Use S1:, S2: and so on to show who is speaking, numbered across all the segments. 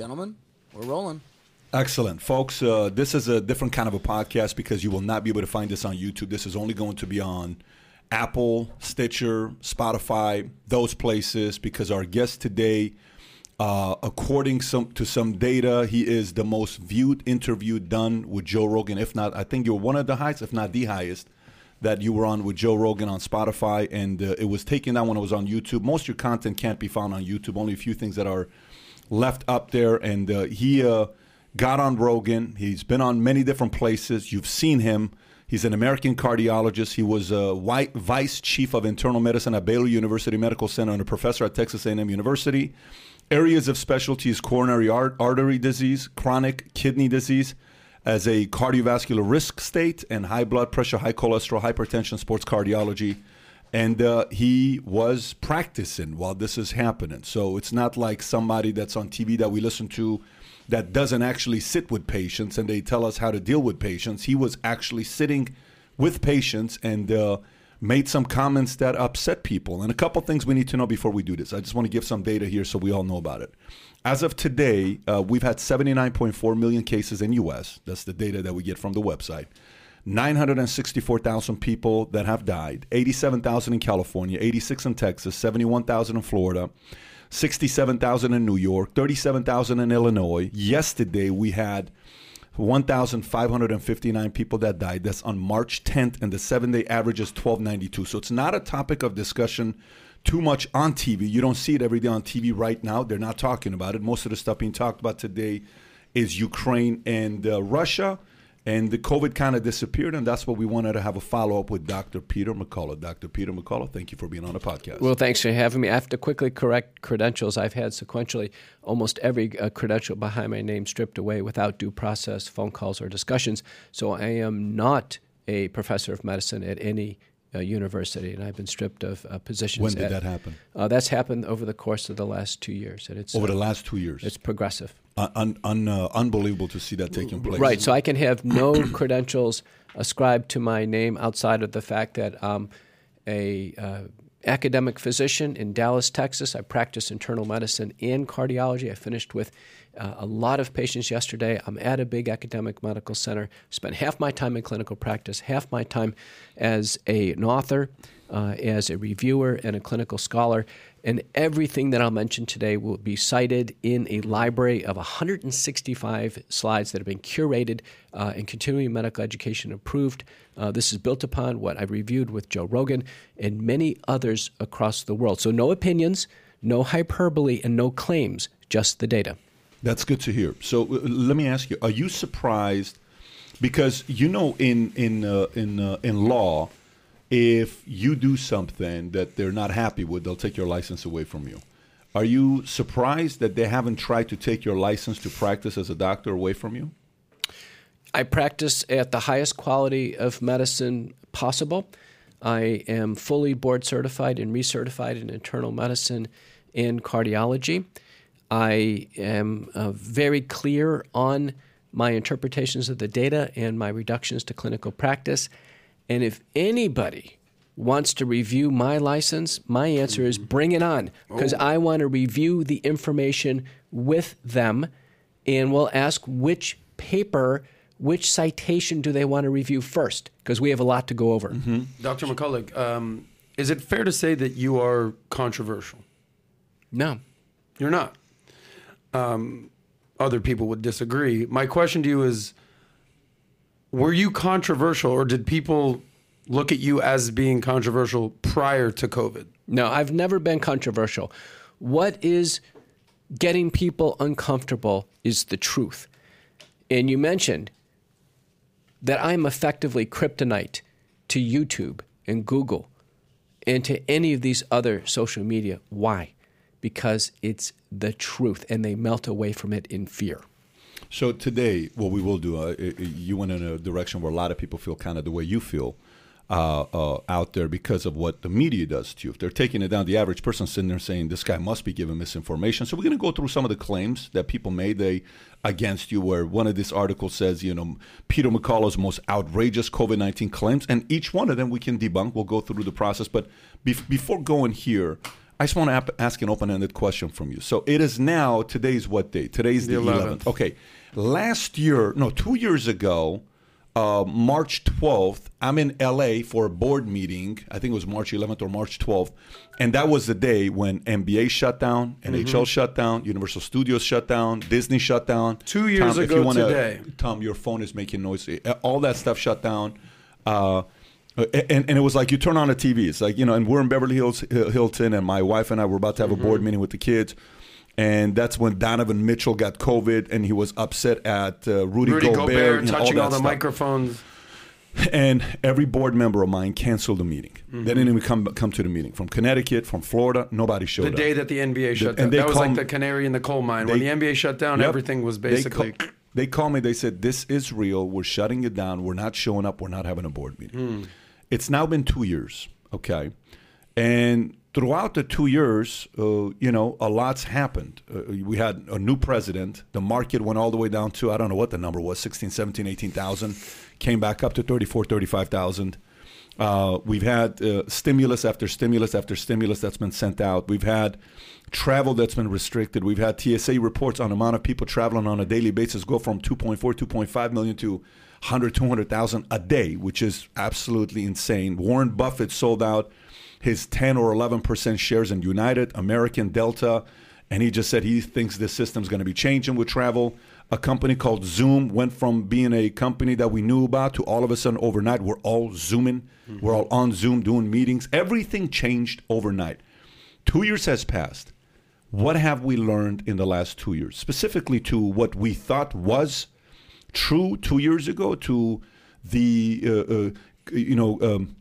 S1: gentlemen, we're rolling.
S2: Excellent, folks. Uh, this is a different kind of a podcast because you will not be able to find this on YouTube. This is only going to be on Apple, Stitcher, Spotify, those places. Because our guest today, uh, according some, to some data, he is the most viewed interview done with Joe Rogan. If not, I think you're one of the highest, if not the highest, that you were on with Joe Rogan on Spotify, and uh, it was taken down when it was on YouTube. Most of your content can't be found on YouTube. Only a few things that are left up there, and uh, he uh, got on Rogan. He's been on many different places. You've seen him. He's an American cardiologist. He was a white vice chief of internal medicine at Baylor University Medical Center and a professor at Texas A&M University. Areas of specialty is coronary artery disease, chronic kidney disease, as a cardiovascular risk state, and high blood pressure, high cholesterol, hypertension, sports cardiology. And uh, he was practicing while this is happening. So it's not like somebody that's on TV that we listen to that doesn't actually sit with patients and they tell us how to deal with patients. He was actually sitting with patients and uh, made some comments that upset people. And a couple things we need to know before we do this. I just want to give some data here so we all know about it. As of today, uh, we've had 79.4 million cases in U.S. That's the data that we get from the website. 964,000 people that have died, 87,000 in California, 86 in Texas, 71,000 in Florida, 67,000 in New York, 37,000 in Illinois. Yesterday we had 1,559 people that died. That's on March 10th, and the seven day average is 1292. So it's not a topic of discussion too much on TV. You don't see it every day on TV right now. They're not talking about it. Most of the stuff being talked about today is Ukraine and uh, Russia. And the COVID kind of disappeared, and that's what we wanted to have a follow up with Dr. Peter McCullough. Dr. Peter McCullough, thank you for being on the podcast.
S3: Well, thanks for having me. I have to quickly correct credentials. I've had sequentially almost every uh, credential behind my name stripped away without due process, phone calls, or discussions. So I am not a professor of medicine at any uh, university, and I've been stripped of uh, positions.
S2: When did
S3: at,
S2: that happen?
S3: Uh, that's happened over the course of the last two years, and it's
S2: over the last two years.
S3: It's progressive.
S2: Un, un, unbelievable to see that taking place.
S3: Right. So I can have no credentials ascribed to my name outside of the fact that I'm a uh, academic physician in Dallas, Texas. I practice internal medicine and cardiology. I finished with uh, a lot of patients yesterday. I'm at a big academic medical center. Spent half my time in clinical practice, half my time as a, an author, uh, as a reviewer, and a clinical scholar. And everything that I'll mention today will be cited in a library of 165 slides that have been curated uh, and continuing medical education approved. Uh, this is built upon what I reviewed with Joe Rogan and many others across the world. So, no opinions, no hyperbole, and no claims, just the data.
S2: That's good to hear. So uh, let me ask you: Are you surprised? Because you know, in in uh, in uh, in law, if you do something that they're not happy with, they'll take your license away from you. Are you surprised that they haven't tried to take your license to practice as a doctor away from you?
S3: I practice at the highest quality of medicine possible. I am fully board certified and recertified in internal medicine and cardiology. I am uh, very clear on my interpretations of the data and my reductions to clinical practice. And if anybody wants to review my license, my answer is bring it on because oh. I want to review the information with them and we'll ask which paper, which citation do they want to review first because we have a lot to go over.
S4: Mm-hmm. Dr. McCullough, um, is it fair to say that you are controversial?
S3: No.
S4: You're not um, other people would disagree. My question to you is were you controversial or did people look at you as being controversial prior to COVID?
S3: No, I've never been controversial. What is getting people uncomfortable is the truth. And you mentioned that I'm effectively kryptonite to YouTube and Google and to any of these other social media. Why? because it's the truth and they melt away from it in fear.
S2: So today, what we will do, uh, you went in a direction where a lot of people feel kind of the way you feel uh, uh, out there because of what the media does to you. If they're taking it down, the average person sitting there saying this guy must be giving misinformation. So we're going to go through some of the claims that people made they against you. Where one of these articles says, you know, Peter McCullough's most outrageous COVID nineteen claims, and each one of them we can debunk. We'll go through the process, but be- before going here I just want to ap- ask an open-ended question from you. So it is now. Today's what day? Today's the,
S4: The
S2: 11th.
S4: 11th.
S2: Okay. Last year, no, two years ago, uh, March 12th, I'm in LA for a board meeting. I think it was March 11th or March 12th. And that was the day when NBA shut down, NHL
S4: Mm-hmm.
S2: shut down, Universal Studios shut down, Disney shut down.
S4: Two years
S2: Tom, if
S4: ago
S2: you wanna-
S4: today.
S2: Tom, your phone is making noise. Uh, All that stuff shut down. Uh, and, and it was like you turn on the TV. It's like you know, and we're in Beverly Hills, Hilton, and my wife and I were about to have a
S4: Mm-hmm.
S2: board meeting with the kids, and that's when Donovan Mitchell got COVID, and he was upset at uh, Rudy,
S4: Rudy
S2: Gobert,
S4: Gobert, touching
S2: that
S4: all, the
S2: stuff.
S4: microphones.
S2: And every board member of mine canceled the meeting.
S4: Mm-hmm.
S2: They didn't even come come to the meeting from Connecticut, from Florida. Nobody showed
S4: The
S2: up.
S4: The day that the NBA shut down.
S2: and they
S4: That was like the canary in the coal mine. when the NBA shut down,
S2: Yep.
S4: everything was
S2: They
S4: basically.
S2: They called me. They said, "This is real. We're shutting it down. We're not showing up. We're not having a board meeting."
S4: Hmm.
S2: It's now been two years. Okay, and throughout the two years, uh, you know, a lot's happened. Uh, we had a new president. The market went all the way down to I don't know what the number was 16, 17, 18,000. Came back up to 34, 35,000. Uh, we've had uh, stimulus after stimulus after stimulus that's been sent out. We've had travel that's been restricted. We've had TSA reports on the amount of people traveling on a daily basis go from 2.4, 2.5 million to 100, 200,000 a day, which is absolutely insane. Warren Buffett sold out his 10 or 11% shares in United, American, Delta, and he just said he thinks this system's going to be changing with travel. A company called Zoom went from being a company that we knew about to all of a sudden overnight we're all Zooming. We're all on Zoom doing meetings. Everything changed overnight. Two years has passed. What have we learned in the last two years, specifically to what we thought was true two years ago, to the uh, uh, you know um,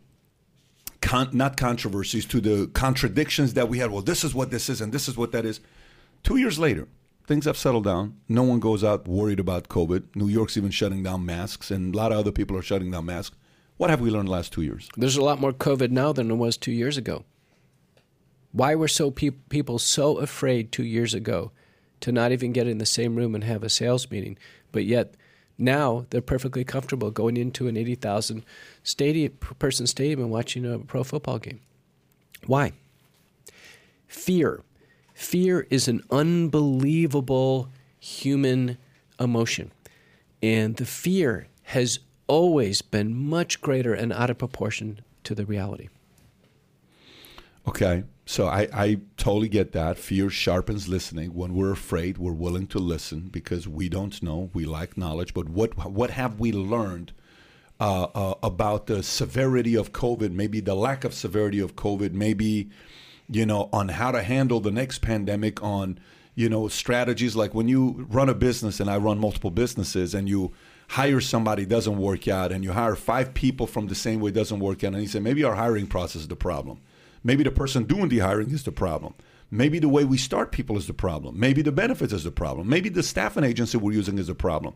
S2: con- not controversies, to the contradictions that we had. Well, this is what this is, and this is what that is. Two years later, things have settled down. No one goes out worried about COVID. New York's even shutting down masks, and a lot of other people are shutting down masks. What have we learned the last two years?
S3: There's a lot more COVID now than there was two years ago. Why were so peop people so afraid two years ago to not even get in the same room and have a sales meeting, but yet now they're perfectly comfortable going into an 80,000 stadium, person stadium and watching a pro football game? Why? Fear. Fear is an unbelievable human emotion. And the fear has always been much greater and out of proportion to the reality.
S2: Okay, so I, I totally get that. Fear sharpens listening. When we're afraid, we're willing to listen because we don't know. We lack knowledge. But what what have we learned uh, uh, about the severity of COVID? Maybe the lack of severity of COVID. Maybe you know on how to handle the next pandemic. On you know strategies like when you run a business, and I run multiple businesses, and you hire somebody doesn't work out, and you hire five people from the same way doesn't work out, and you say maybe our hiring process is the problem. Maybe the person doing the hiring is the problem. Maybe the way we start people is the problem. Maybe the benefits is the problem. Maybe the staffing agency we're using is the problem.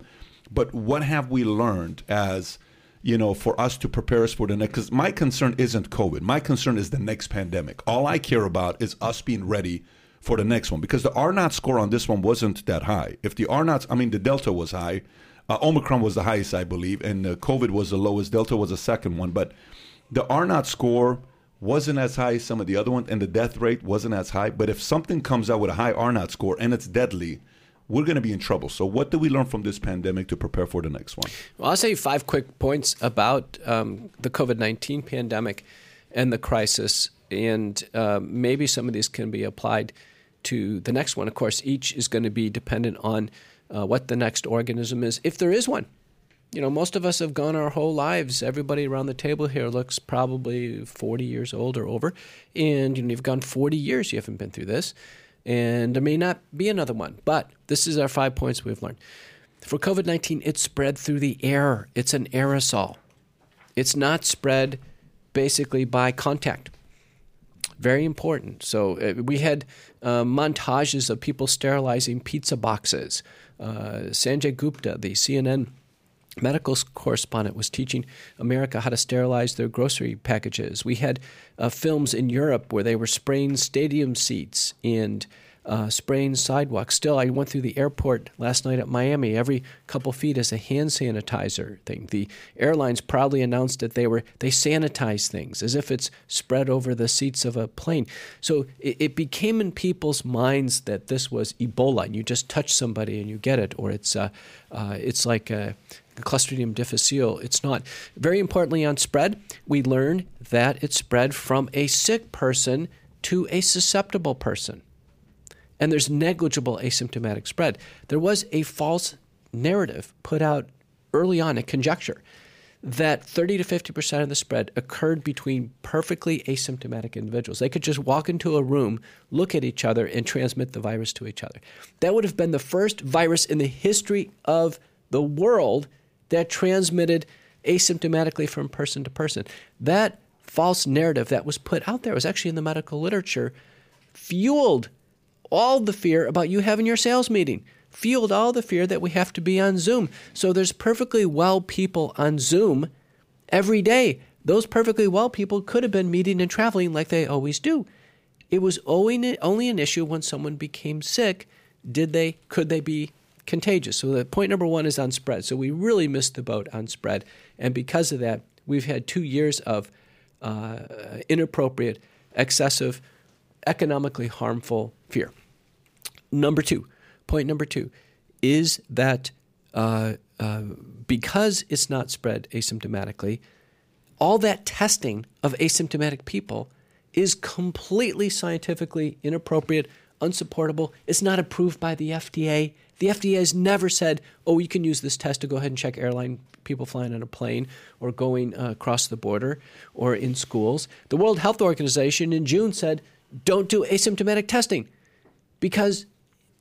S2: But what have we learned as, you know, for us to prepare us for the next? Because my concern isn't COVID. My concern is the next pandemic. All I care about is us being ready for the next one. Because the R naught score on this one wasn't that high. If the R naught, I mean, the Delta was high. Uh, Omicron was the highest, I believe, and uh, COVID was the lowest. Delta was the second one. But the R naught score wasn't as high as some of the other ones, and the death rate wasn't as high. But if something comes out with a high R naught score and it's deadly, we're going to be in trouble. So, what do we learn from this pandemic to prepare for the next one?
S3: Well, I'll say five quick points about um, the COVID 19 pandemic and the crisis. And uh, maybe some of these can be applied to the next one. Of course, each is going to be dependent on uh, what the next organism is, if there is one. You know, most of us have gone our whole lives. Everybody around the table here looks probably 40 years old or over. And you know, you've gone 40 years, you haven't been through this. And there may not be another one. But this is our five points we've learned. For COVID 19, it's spread through the air, it's an aerosol. It's not spread basically by contact. Very important. So uh, we had uh, montages of people sterilizing pizza boxes. Uh, Sanjay Gupta, the CNN medical correspondent, was teaching America how to sterilize their grocery packages. We had uh, films in Europe where they were spraying stadium seats and uh, spraying sidewalks. Still, I went through the airport last night at Miami. Every couple feet is a hand sanitizer thing. The airlines proudly announced that they were they sanitize things as if it's spread over the seats of a plane. So it, it became in people's minds that this was Ebola, and you just touch somebody and you get it, or it's uh, uh, it's like a, Clostridium difficile. It's not. Very importantly, on spread, we learned that it spread from a sick person to a susceptible person and there's negligible asymptomatic spread. There was a false narrative put out early on, a conjecture, that 30 to 50% of the spread occurred between perfectly asymptomatic individuals. They could just walk into a room, look at each other, and transmit the virus to each other. That would have been the first virus in the history of the world that transmitted asymptomatically from person to person. That false narrative that was put out there was actually in the medical literature, fueled all the fear about you having your sales meeting, fueled all the fear that we have to be on Zoom. So there's perfectly well people on Zoom every day. Those perfectly well people could have been meeting and traveling like they always do. It was only, only an issue when someone became sick. Did they, could they be contagious? So the point number one is on spread. So we really missed the boat on spread. And because of that, we've had two years of uh, inappropriate, excessive, economically harmful fear. Number two, point number two, is that uh, uh, because it's not spread asymptomatically, all that testing of asymptomatic people is completely scientifically inappropriate, unsupportable. It's not approved by the FDA. The FDA has never said, oh, you can use this test to go ahead and check airline people flying on a plane or going uh, across the border or in schools. The World Health Organization in June said, don't do asymptomatic testing because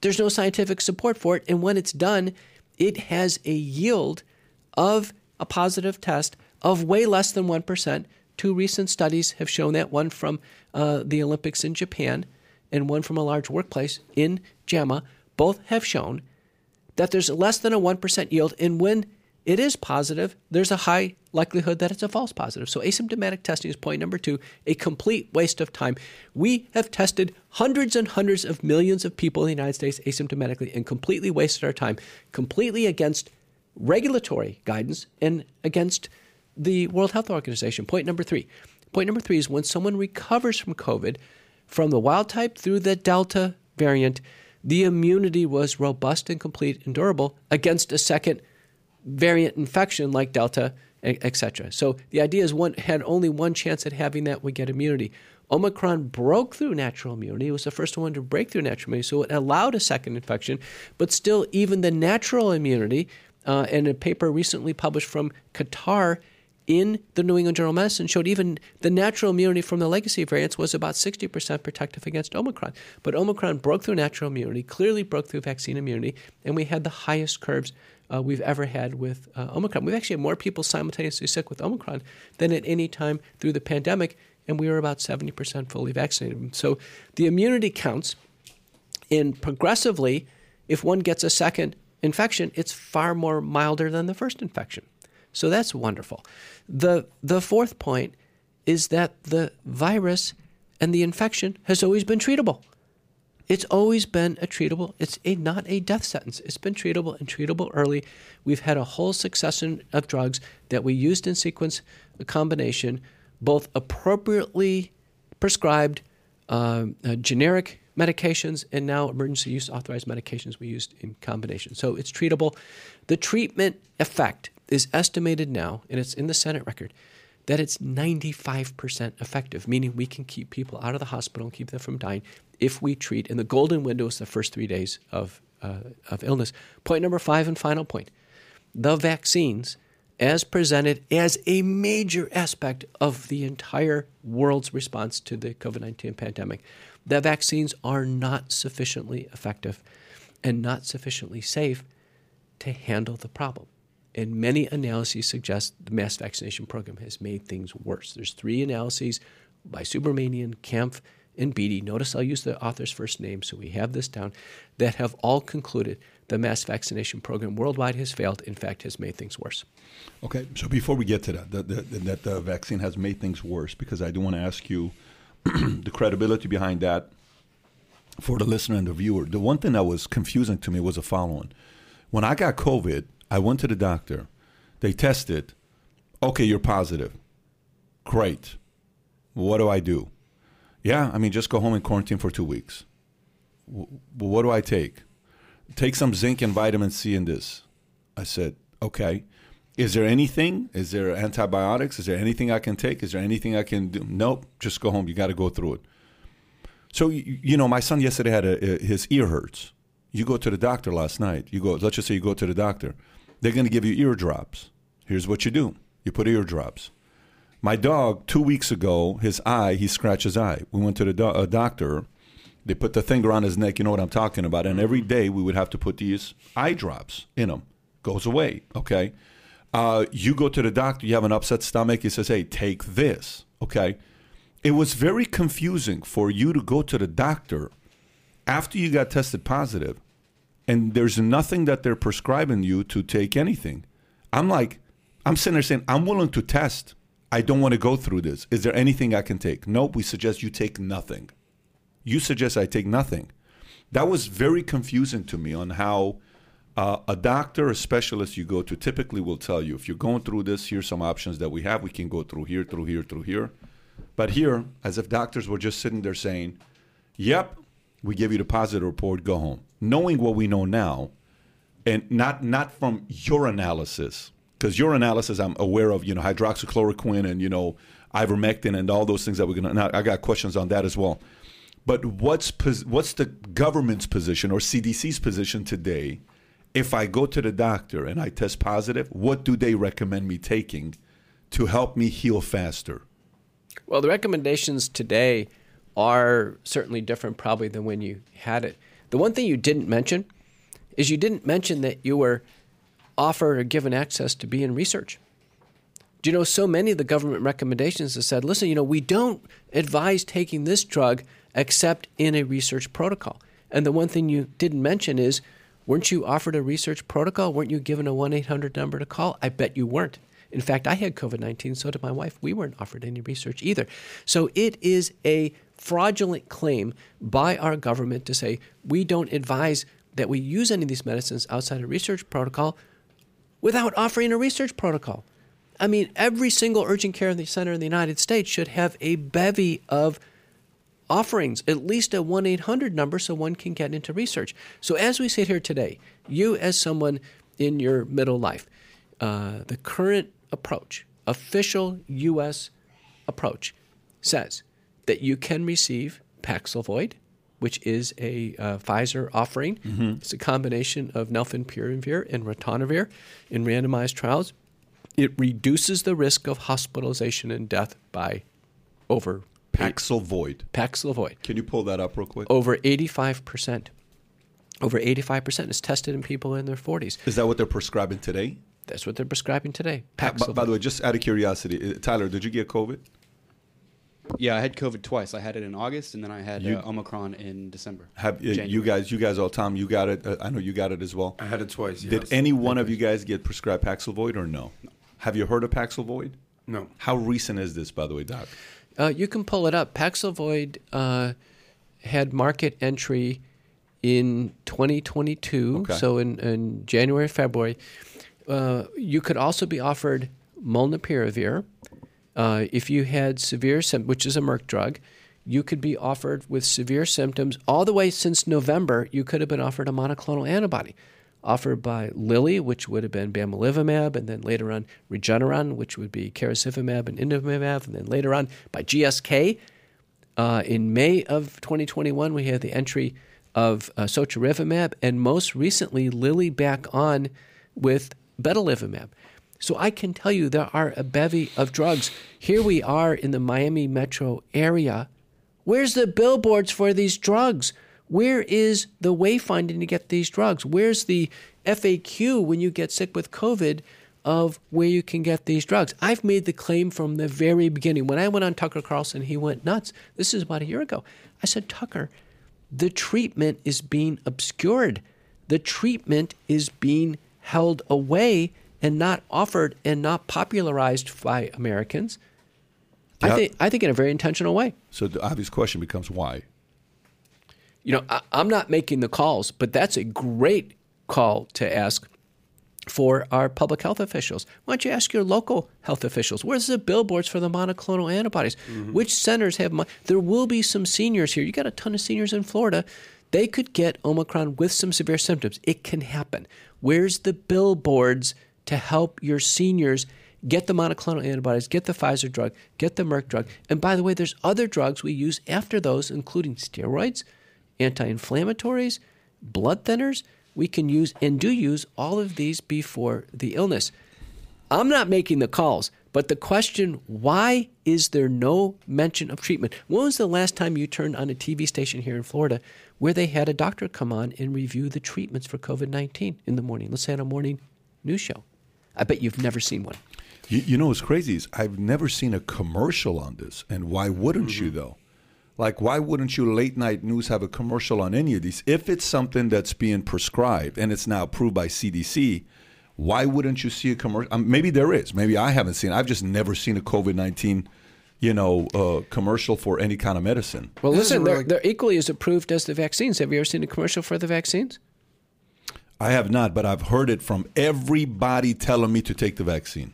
S3: there's no scientific support for it. And when it's done, it has a yield of a positive test of way less than 1%. Two recent studies have shown that one from uh, the Olympics in Japan and one from a large workplace in JAMA. Both have shown that there's less than a 1% yield. And when it is positive, there's a high likelihood that it's a false positive. So asymptomatic testing is point number two, a complete waste of time. We have tested hundreds and hundreds of millions of people in the United States asymptomatically and completely wasted our time, completely against regulatory guidance and against the World Health Organization. Point number three. Point number three is when someone recovers from COVID, from the wild type through the Delta variant, the immunity was robust and complete and durable against a second variant infection like Delta, etc. So the idea is one had only one chance at having that would get immunity. Omicron broke through natural immunity. It was the first one to break through natural immunity, so it allowed a second infection. But still, even the natural immunity, uh, and a paper recently published from Qatar in the New England Journal of Medicine showed even the natural immunity from the legacy variants was about 60% protective against Omicron. But Omicron broke through natural immunity, clearly broke through vaccine immunity, and we had the highest curves uh, we've ever had with uh, Omicron. We've actually had more people simultaneously sick with Omicron than at any time through the pandemic, and we were about 70% fully vaccinated. So the immunity counts, and progressively, if one gets a second infection, it's far more milder than the first infection. So that's wonderful. The, the fourth point is that the virus and the infection has always been treatable. It's always been a treatable. It's a not a death sentence. It's been treatable and treatable early. We've had a whole succession of drugs that we used in sequence a combination, both appropriately prescribed uh, uh, generic medications and now emergency use authorized medications we used in combination. So it's treatable. The treatment effect is estimated now, and it's in the Senate record, that it's 95% effective, meaning we can keep people out of the hospital and keep them from dying if we treat, and the golden window is the first three days of, uh, of illness. Point number five and final point the vaccines, as presented as a major aspect of the entire world's response to the COVID 19 pandemic, the vaccines are not sufficiently effective and not sufficiently safe to handle the problem. And many analyses suggest the mass vaccination program has made things worse. There's three analyses by Subramanian, Kampf, and Beattie, notice I'll use the author's first name so we have this down, that have all concluded the mass vaccination program worldwide has failed, in fact, has made things worse.
S2: Okay, so before we get to that, the, the, that the vaccine has made things worse, because I do want to ask you the credibility behind that for the listener and the viewer. The one thing that was confusing to me was the following: when I got COVID, I went to the doctor. They tested. Okay, you're positive. Great. What do I do? Yeah, I mean, just go home and quarantine for two weeks. W- what do I take? Take some zinc and vitamin C in this. I said, okay. Is there anything? Is there antibiotics? Is there anything I can take? Is there anything I can do? Nope. Just go home. You got to go through it. So you, know, my son yesterday had a, a, his ear hurts. You go to the doctor last night. You go. Let's just say you go to the doctor. They're going to give you ear drops. Here's what you do: you put ear drops. My dog, two weeks ago, his eye, he scratched his eye. We went to the do- doctor. They put the thing around his neck. You know what I'm talking about. And every day we would have to put these eye drops in him. Goes away. Okay. Uh, you go to the doctor. You have an upset stomach. He says, "Hey, take this." Okay it was very confusing for you to go to the doctor after you got tested positive and there's nothing that they're prescribing you to take anything. I'm like, I'm sitting there saying, I'm willing to test. I don't want to go through this. Is there anything I can take? Nope, we suggest you take nothing. You suggest I take nothing. That was very confusing to me on how uh, a doctor, a specialist you go to, typically will tell you if you're going through this, here's some options that we have. We can go through here, through here, through here. But here, as if doctors were just sitting there saying, "Yep, we give you the positive report, go home," knowing what we know now, and not not from your analysis, because your analysis I'm aware of, you know, hydroxychloroquine and you know ivermectin and all those things that we're gonna. Now, I got questions on that as well. But what's what's the government's position or CDC's position today? If I go to the doctor and I test positive, what do they recommend me taking to help me heal faster?
S3: Well, the recommendations today are certainly different, probably, than when you had it. The one thing you didn't mention is you didn't mention that you were offered or given access to be in research. Do you know so many of the government recommendations have said, listen, you know, we don't advise taking this drug except in a research protocol. And the one thing you didn't mention is, weren't you offered a research protocol? Weren't you given a 1 800 number to call? I bet you weren't. In fact, I had COVID 19, so did my wife. We weren't offered any research either. So it is a fraudulent claim by our government to say we don't advise that we use any of these medicines outside a research protocol without offering a research protocol. I mean, every single urgent care in the center in the United States should have a bevy of offerings, at least a 1 800 number so one can get into research. So, as we sit here today, you as someone in your middle life, uh, the current approach, official U.S. approach, says that you can receive Paxlovid, which is a uh, Pfizer offering. Mm-hmm. It's a combination of nalfenpirivir and ritonavir in randomized trials. It reduces the risk of hospitalization and death by over
S2: Paxlovid.
S3: Paxlovid.
S2: Can you pull that up real quick?
S3: Over 85%. Over 85% is tested in people in their 40s.
S2: Is that what they're prescribing today?
S3: That's what they're prescribing today.
S2: Paxlovid. By, by the way, just out of curiosity, uh, Tyler, did you get COVID?
S1: Yeah, I had COVID twice. I had it in August, and then I had you, uh, Omicron in December.
S2: Have uh, you guys? You guys all, Tom, you got it. Uh, I know you got it as well.
S4: I had it twice. Yes.
S2: Did any one of you guys get prescribed Paxlovid or no? no? Have you heard of Paxlovid?
S4: No.
S2: How recent is this, by the way, Doc?
S3: Uh, you can pull it up. Paxlovid uh, had market entry in 2022, okay. so in, in January, February. Uh, you could also be offered molnupiravir. Uh, if you had severe symptoms, which is a Merck drug, you could be offered with severe symptoms all the way since November. You could have been offered a monoclonal antibody offered by Lilly, which would have been bamlanivimab, and then later on Regeneron, which would be casirivimab and imdevimab, and then later on by GSK. Uh, in May of 2021, we had the entry of uh, and most recently, Lilly back on with bebtelovimab. So I can tell you there are a bevy of drugs. Here we are in the Miami metro area. Where's the billboards for these drugs? Where is the wayfinding to get these drugs? Where's the FAQ when you get sick with COVID of where you can get these drugs? I've made the claim from the very beginning. When I went on Tucker Carlson, he went nuts. This is about a year ago. I said, Tucker, the treatment is being obscured. The treatment is being held away and not offered and not popularized by Americans. Yep. I think I think in a very intentional way.
S2: So the obvious question becomes why.
S3: You know, I, I'm not making the calls, but that's a great call to ask for our public health officials. Why don't you ask your local health officials? Where's the billboards for the monoclonal antibodies? Mm-hmm. Which centers have? Mo- there will be some seniors here. You got a ton of seniors in Florida. They could get Omicron with some severe symptoms. It can happen. Where's the billboards to help your seniors get the monoclonal antibodies, get the Pfizer drug, get the Merck drug? And by the way, there's other drugs we use after those, including steroids, anti-inflammatories, blood thinners we can use and do use all of these before the illness. I'm not making the calls, but the question why is there no mention of treatment? When was the last time you turned on a TV station here in Florida where they had a doctor come on and review the treatments for COVID 19 in the morning? Let's say on a morning news show. I bet you've never seen one.
S2: You, you know what's crazy is I've never seen a commercial on this. And why wouldn't mm-hmm. you, though? Like, why wouldn't you late night news have a commercial on any of these? If it's something that's being prescribed and it's now approved by CDC, why wouldn't you see a commercial? Um, maybe there is. Maybe I haven't seen. I've just never seen a COVID nineteen, you know, uh, commercial for any kind of medicine.
S3: Well, listen, really... they're, they're equally as approved as the vaccines. Have you ever seen a commercial for the vaccines?
S2: I have not, but I've heard it from everybody telling me to take the vaccine.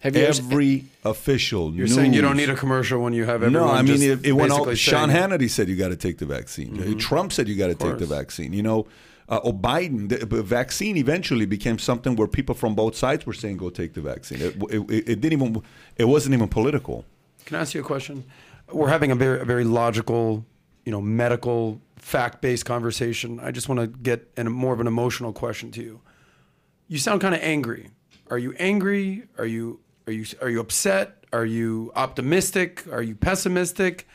S3: Have
S2: you every ever, official?
S4: You're
S2: news.
S4: saying you don't need a commercial when you have everyone.
S2: No, I mean it, it went
S4: all.
S2: Sean Hannity said you got to take the vaccine. Mm-hmm. Trump said you got to take the vaccine. You know, uh, or Biden. The, vaccine eventually became something where people from both sides were saying go take the vaccine. It, it, it didn't even. It wasn't even political.
S4: Can I ask you a question? We're having a very, a very logical, you know, medical, fact-based conversation. I just want to get a more of an emotional question to you. You sound kind of angry. Are you angry? Are you are you are you upset? Are you optimistic? Are you pessimistic?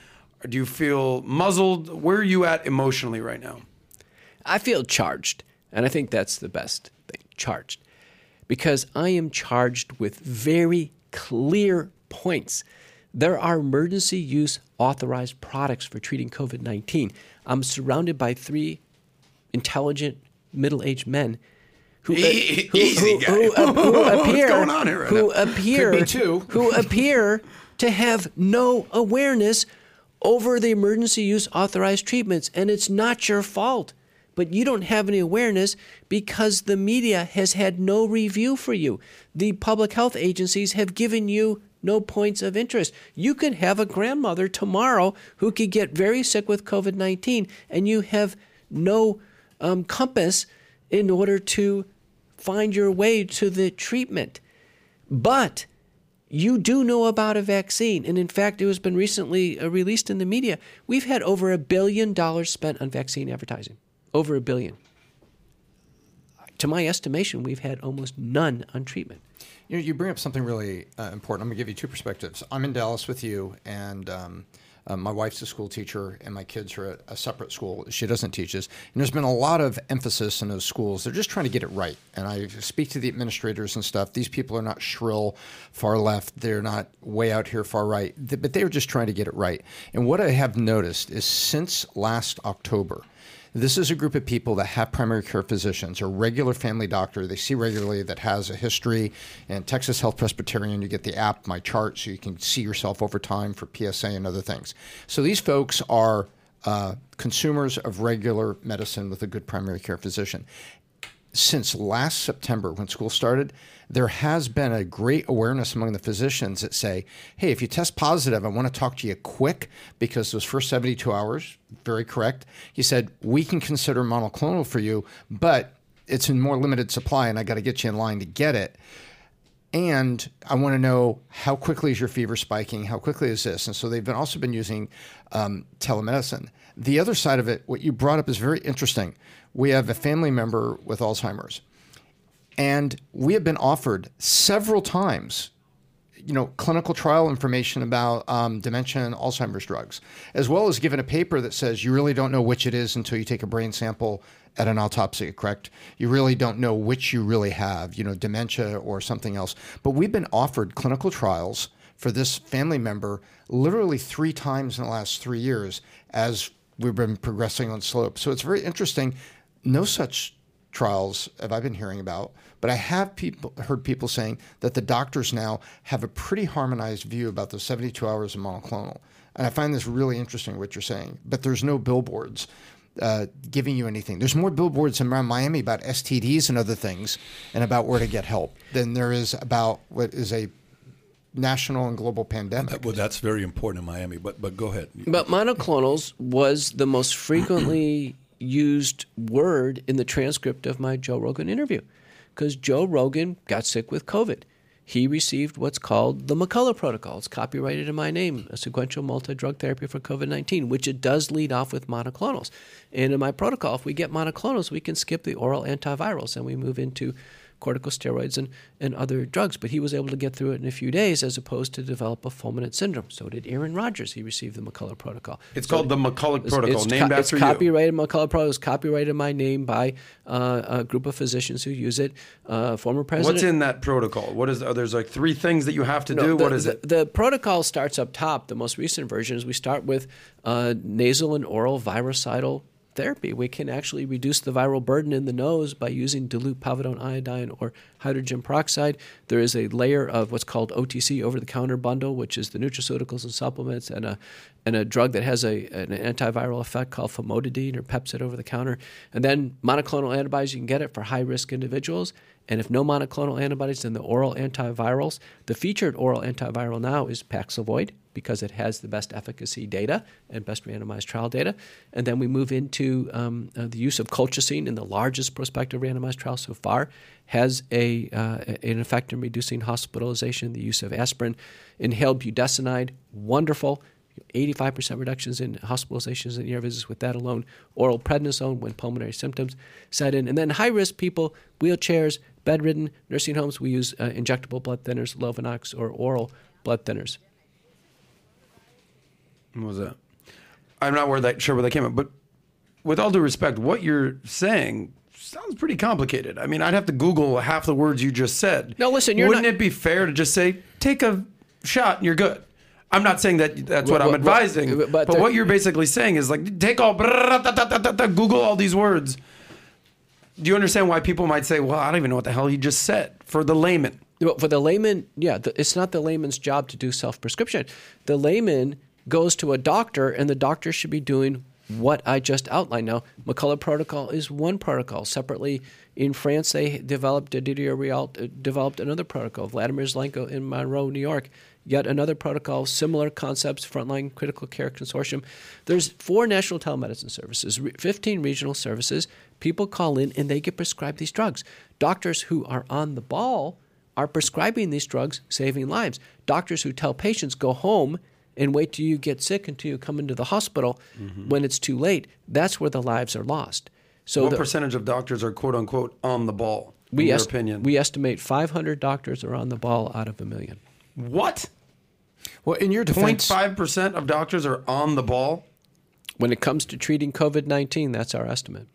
S4: Or do you feel muzzled? Where are you at emotionally right now?
S3: I feel charged, and I think that's the best thing, charged. Because I am charged with very clear points. There are emergency use authorized products for treating COVID 19. I'm surrounded by three intelligent middle aged men who, uh, who, who, who, appear who appear who appear to have no awareness over the emergency use authorized treatments. And it's not your fault but you don't have any awareness because the media has had no review for you. The public health agencies have given you no points of interest you could have a grandmother tomorrow who could get very sick with covid-19 and you have no um, compass in order to find your way to the treatment. But you do know about a vaccine. And in fact, it has been recently uh, released in the media. We've had over a billion dollars spent on vaccine advertising. Over a billion. To my estimation, we've had almost none on treatment.
S5: You know, you bring up something really uh, important. I'm going to give you two perspectives. I'm in Dallas with you, and um, um, my wife's a school teacher, and my kids are at a separate school. She doesn't teach us. And there's been a lot of emphasis in those schools. They're just trying to get it right. And I speak to the administrators and stuff. These people are not shrill, far left. They're not way out here, far right. But they are just trying to get it right. And what I have noticed is since last October, this is a group of people that have primary care physicians or regular family doctor they see regularly that has a history. And Texas Health Presbyterian, you get the app, My Chart, so you can see yourself over time for PSA and other things. So these folks are uh, consumers of regular medicine with a good primary care physician since last September when school started, there has been a great awareness among the physicians that say, hey, if you test positive, I want to talk to you quick because those first 72 hours, very correct. He said, we can consider monoclonal for you, but it's in more limited supply and I got to get you in line to get it. And I want to know how quickly is your fever spiking? How quickly is this? And so they've been also been using um, telemedicine. The other side of it, what you brought up is very interesting we have a family member with Alzheimer's. And we have been offered several times, you know, clinical trial information about um, dementia and Alzheimer's drugs, as well as given a paper that says you really don't know which it is until you take a brain sample at an autopsy, correct? You really don't know which you really have, you know, dementia or something else. But we've been offered clinical trials for this family member literally three times in the last three years as we've been progressing on slope. So it's very interesting no such trials have I been hearing about, but I have people heard people saying that the doctors now have a pretty harmonized view about those 72 hours of monoclonal. And I find this really interesting what you're saying. But there's no billboards. uh, giving you anything. There's more billboards around Miami about STDs and other things, and about where to get help than there is about what is a national and global pandemic.
S2: Well, that's very important in Miami. But but go ahead.
S3: But monoclonals was the most frequently used word in the transcript of my Joe Rogan interview because Joe Rogan got sick with COVID. He received what's called the McCullough Protocol. It's copyrighted in my name, a sequential multi drug therapy for COVID 19, which it does lead off with monoclonals. And in my protocol, if we get monoclonals, we can skip the oral antivirals and we move into corticosteroids and, and other drugs. But he was able to get through it in a few days as opposed to develop a fulminant syndrome. So did Aaron Rodgers. He received the McCullough Protocol.
S4: It's
S3: So
S4: called the McCullough
S3: it's-
S4: Protocol,
S3: it's
S4: named
S3: co-
S4: after
S3: it's
S4: you.
S3: copyrighted. McCullough Protocol is copyrighted my name by uh, a group of physicians who use it. Uh, former president.
S4: What's in that protocol? What is? Oh, there's like three things that you have to
S3: No,
S4: do.
S3: the,
S4: what is
S3: the,
S4: it?
S3: The protocol starts up top. The most recent version is we start with uh, nasal and oral virucidal therapy. We can actually reduce the viral burden in the nose by using dilute povidone iodine or hydrogen peroxide. There is a layer of what's called OTC over-the-counter bundle, which is the nutraceuticals and supplements, and a and a drug that has a an antiviral effect called famotidine or Pepcid over the counter. And then monoclonal antibodies, you can get it for high-risk individuals. And if no monoclonal antibodies, then the oral antivirals. The featured oral antiviral now is Paxlovid because it has the best efficacy data and best randomized trial data. And then we move into um, uh, the use of colchicine in the largest prospective randomized trial so far has a uh, an effect in reducing hospitalization. The use of aspirin, inhaled budesonide, wonderful. 85% reductions in hospitalizations and ER visits with that alone. Oral prednisone when pulmonary symptoms set in. And then high risk people, wheelchairs, bedridden, nursing homes, we use uh, injectable blood thinners, Lovenox, or oral blood thinners.
S4: What was that? I'm not where that sure where that came up, but with all due respect, what you're saying sounds pretty complicated. I mean, I'd have to Google half the words you just said.
S3: No, listen, you're
S4: Wouldn't
S3: not-
S4: it be fair to just say take a shot and you're good? I'm not saying that that's what
S3: Well,
S4: I'm advising,
S3: but
S4: but, what you're basically saying is like take all Google all these words. Do you understand why people might say, "Well, I don't even know what the hell he just said"? For the layman,
S3: Well, for the layman, yeah, the, it's not the layman's job to do self prescription. The layman goes to a doctor, and the doctor should be doing what I just outlined. Now, McCullough protocol is one protocol. Separately, in France, they developed Didier Raoult uh, developed another protocol. Vladimir Zelenko in Monroe, New York, yet another protocol. Similar concepts. Frontline Critical Care Consortium. There's four national telemedicine services, 15 regional services. People call in and they get prescribed these drugs. Doctors who are on the ball are prescribing these drugs, saving lives. Doctors who tell patients go home and wait till you get sick until you come into the hospital mm-hmm. when it's too late. That's where the lives are lost. So
S4: what
S3: the-
S4: percentage of doctors are quote unquote on the ball? In
S3: we
S4: your
S3: est-
S4: opinion,
S3: we estimate 500 doctors are on the ball out of a million.
S4: what?
S5: Well, in your defense,
S4: 0.5 percent of doctors are on the ball.
S3: When it comes to treating COVID 19, that's our estimate.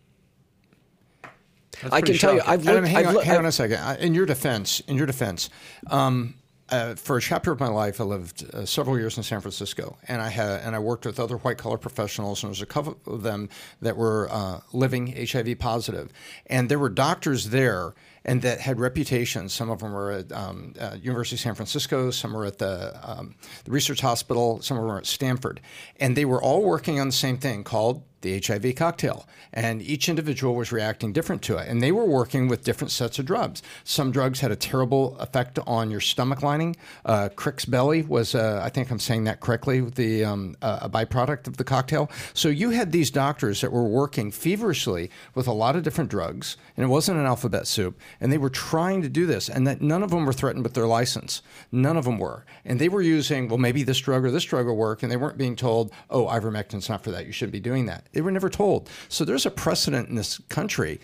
S4: That's
S3: I can
S4: pretty
S3: tell you. I've
S5: Adam,
S3: looked.
S5: hang,
S3: I've
S5: on,
S3: looked-
S5: hang on
S3: I've-
S5: a second. In your defense, in your defense, um, uh, for a chapter of my life, I lived uh, several years in San Francisco, and I had and I worked with other white collar professionals, and there was a couple of them that were uh, living HIV positive, and there were doctors there. And that had reputations. Some of them were at um, uh, University of San Francisco. Some were at the, um, the research hospital. Some were at Stanford, and they were all working on the same thing called the HIV cocktail. And each individual was reacting different to it. And they were working with different sets of drugs. Some drugs had a terrible effect on your stomach lining. Uh, Crix Belly was, uh, I think I'm saying that correctly, the um, uh, a byproduct of the cocktail. So you had these doctors that were working feverishly with a lot of different drugs, and it wasn't an alphabet soup. And they were trying to do this, and that none of them were threatened with their license. None of them were. And they were using, well, maybe this drug or this drug will work, and they weren't being told, oh, ivermectin's not for that. You shouldn't be doing that. They were never told. So there's a precedent in this country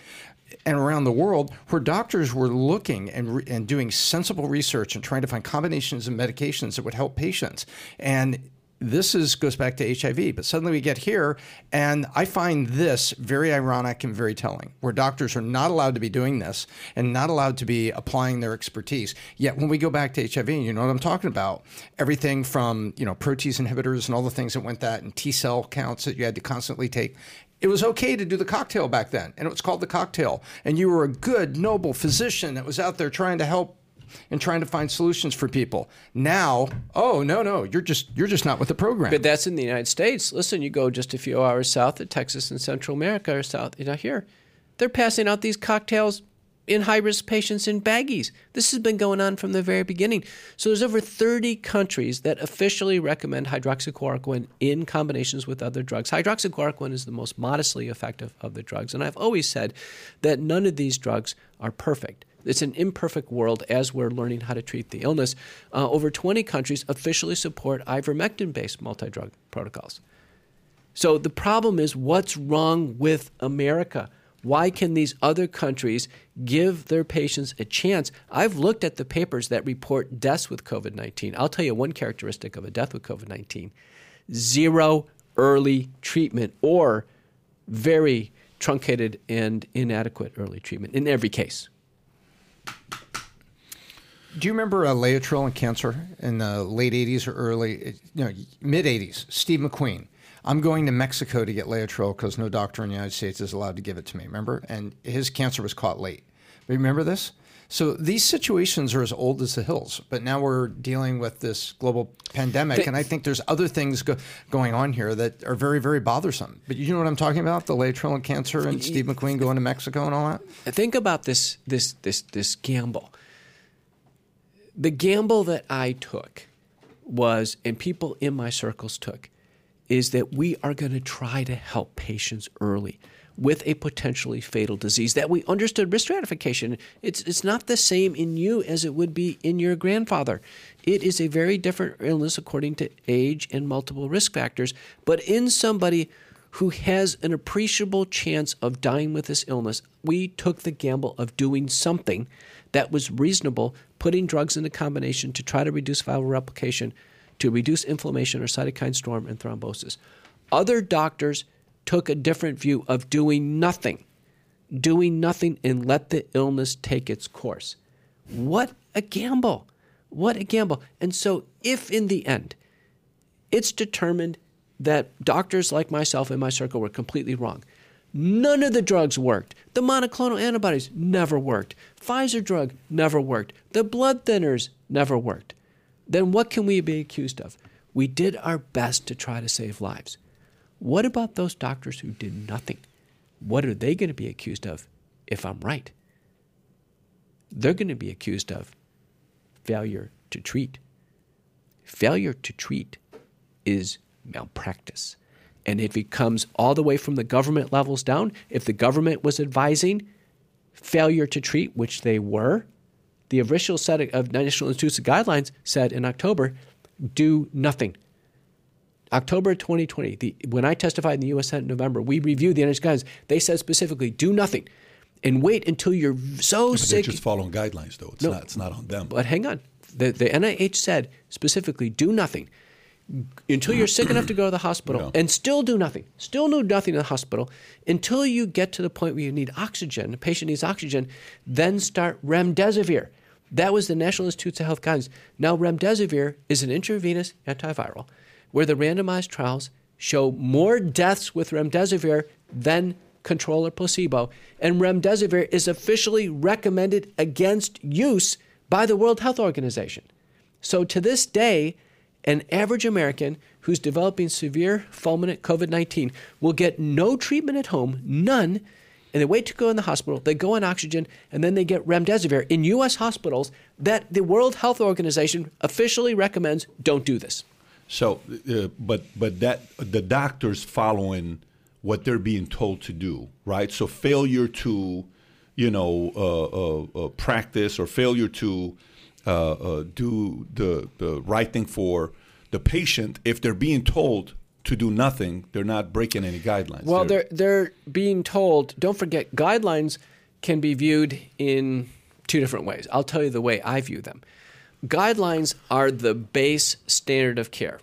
S5: and around the world where doctors were looking and, re- and doing sensible research and trying to find combinations of medications that would help patients. And this is goes back to HIV, but suddenly we get here, and I find this very ironic and very telling, where doctors are not allowed to be doing this and not allowed to be applying their expertise. Yet when we go back to HIV, you know what I'm talking about, everything from you know protease inhibitors and all the things that went that, and T cell counts that you had to constantly take. It was okay to do the cocktail back then, and it was called the cocktail. And you were a good, noble physician that was out there trying to help and trying to find solutions for people. Now, oh no, no, you're just you're just not with the program.
S3: But that's in the United States. Listen, you go just a few hours south of Texas and Central America or south, you know, here, they're passing out these cocktails in high risk patients in baggies. This has been going on from the very beginning. So there's over 30 countries that officially recommend hydroxychloroquine in combinations with other drugs. Hydroxychloroquine is the most modestly effective of the drugs. And I've always said that none of these drugs are perfect. It's an imperfect world as we're learning how to treat the illness. Uh, over 20 countries officially support ivermectin based multi drug protocols. So the problem is what's wrong with America? Why can these other countries give their patients a chance? I've looked at the papers that report deaths with COVID 19. I'll tell you one characteristic of a death with COVID 19 zero early treatment or very truncated and inadequate early treatment in every case.
S5: Do you remember uh, and cancer in the late 80s or early, you know, mid 80s? Steve McQueen. I'm going to Mexico to get Laetrile because no doctor in the United States is allowed to give it to me, remember? And his cancer was caught late. Remember this? So these situations are as old as the hills, but now we're dealing with this global pandemic, and I think there's other things go, going on here that are very, very bothersome. But you know what I'm talking about? The Laetrile and cancer and Steve McQueen going to Mexico and all that.
S3: Think about this, this, this, this gamble. The gamble that I took was, and people in my circles took, is that we are going to try to help patients early with a potentially fatal disease that we understood risk stratification. It's it's not the same in you as it would be in your grandfather. It is a very different illness according to age and multiple risk factors. But in somebody who has an appreciable chance of dying with this illness we took the gamble of doing something that was reasonable putting drugs into combination to try to reduce viral replication to reduce inflammation or cytokine storm and thrombosis. Other doctors took a different view of doing nothing, doing nothing and let the illness take its course. What a gamble! What a gamble. And so, if in the end it's determined that doctors like myself in my circle were completely wrong, None of the drugs worked. The monoclonal antibodies never worked. Pfizer drug never worked. The blood thinners never worked then what can we be accused of? We did our best to try to save lives. What about those doctors who did nothing? What are they going to be accused of if I'm right? They're going to be accused of failure to treat. Failure to treat is malpractice. And if it comes all the way from the government levels down, if the government was advising failure to treat, which they were, the official set of National Institutes of Guidelines said in October, do nothing. October 2020, the, when I testified in the U.S. Senate in November, we reviewed the NIH guidelines. They said specifically, do nothing and wait until you're so
S2: but
S3: sick.
S2: They're just following guidelines, though. It's, no, not, it's not on them.
S3: But hang on. The, the NIH said specifically, do nothing until you're sick enough to go to the hospital yeah. and still do nothing, still do nothing in the hospital until you get to the point where you need oxygen, the patient needs oxygen, then start remdesivir. That was the National Institutes of Health guidance. Now, remdesivir is an intravenous antiviral where the randomized trials show more deaths with remdesivir than control or placebo, and remdesivir is officially recommended against use by the World Health Organization. So, to this day, an average American who's developing severe fulminant COVID 19 will get no treatment at home, none, and they wait to go in the hospital. They go on oxygen, and then they get remdesivir in U.S. hospitals that the World Health Organization officially recommends don't do this.
S2: So, uh, but but that the doctors following what they're being told to do, right? So failure to, you know, uh, uh, uh practice or failure to uh, uh, do the the right thing for the patient if they're being told to do nothing, they're not breaking any guidelines.
S3: Well, they're they're being told. Don't forget, guidelines can be viewed in two different ways. I'll tell you the way I view them. Guidelines are the base standard of care.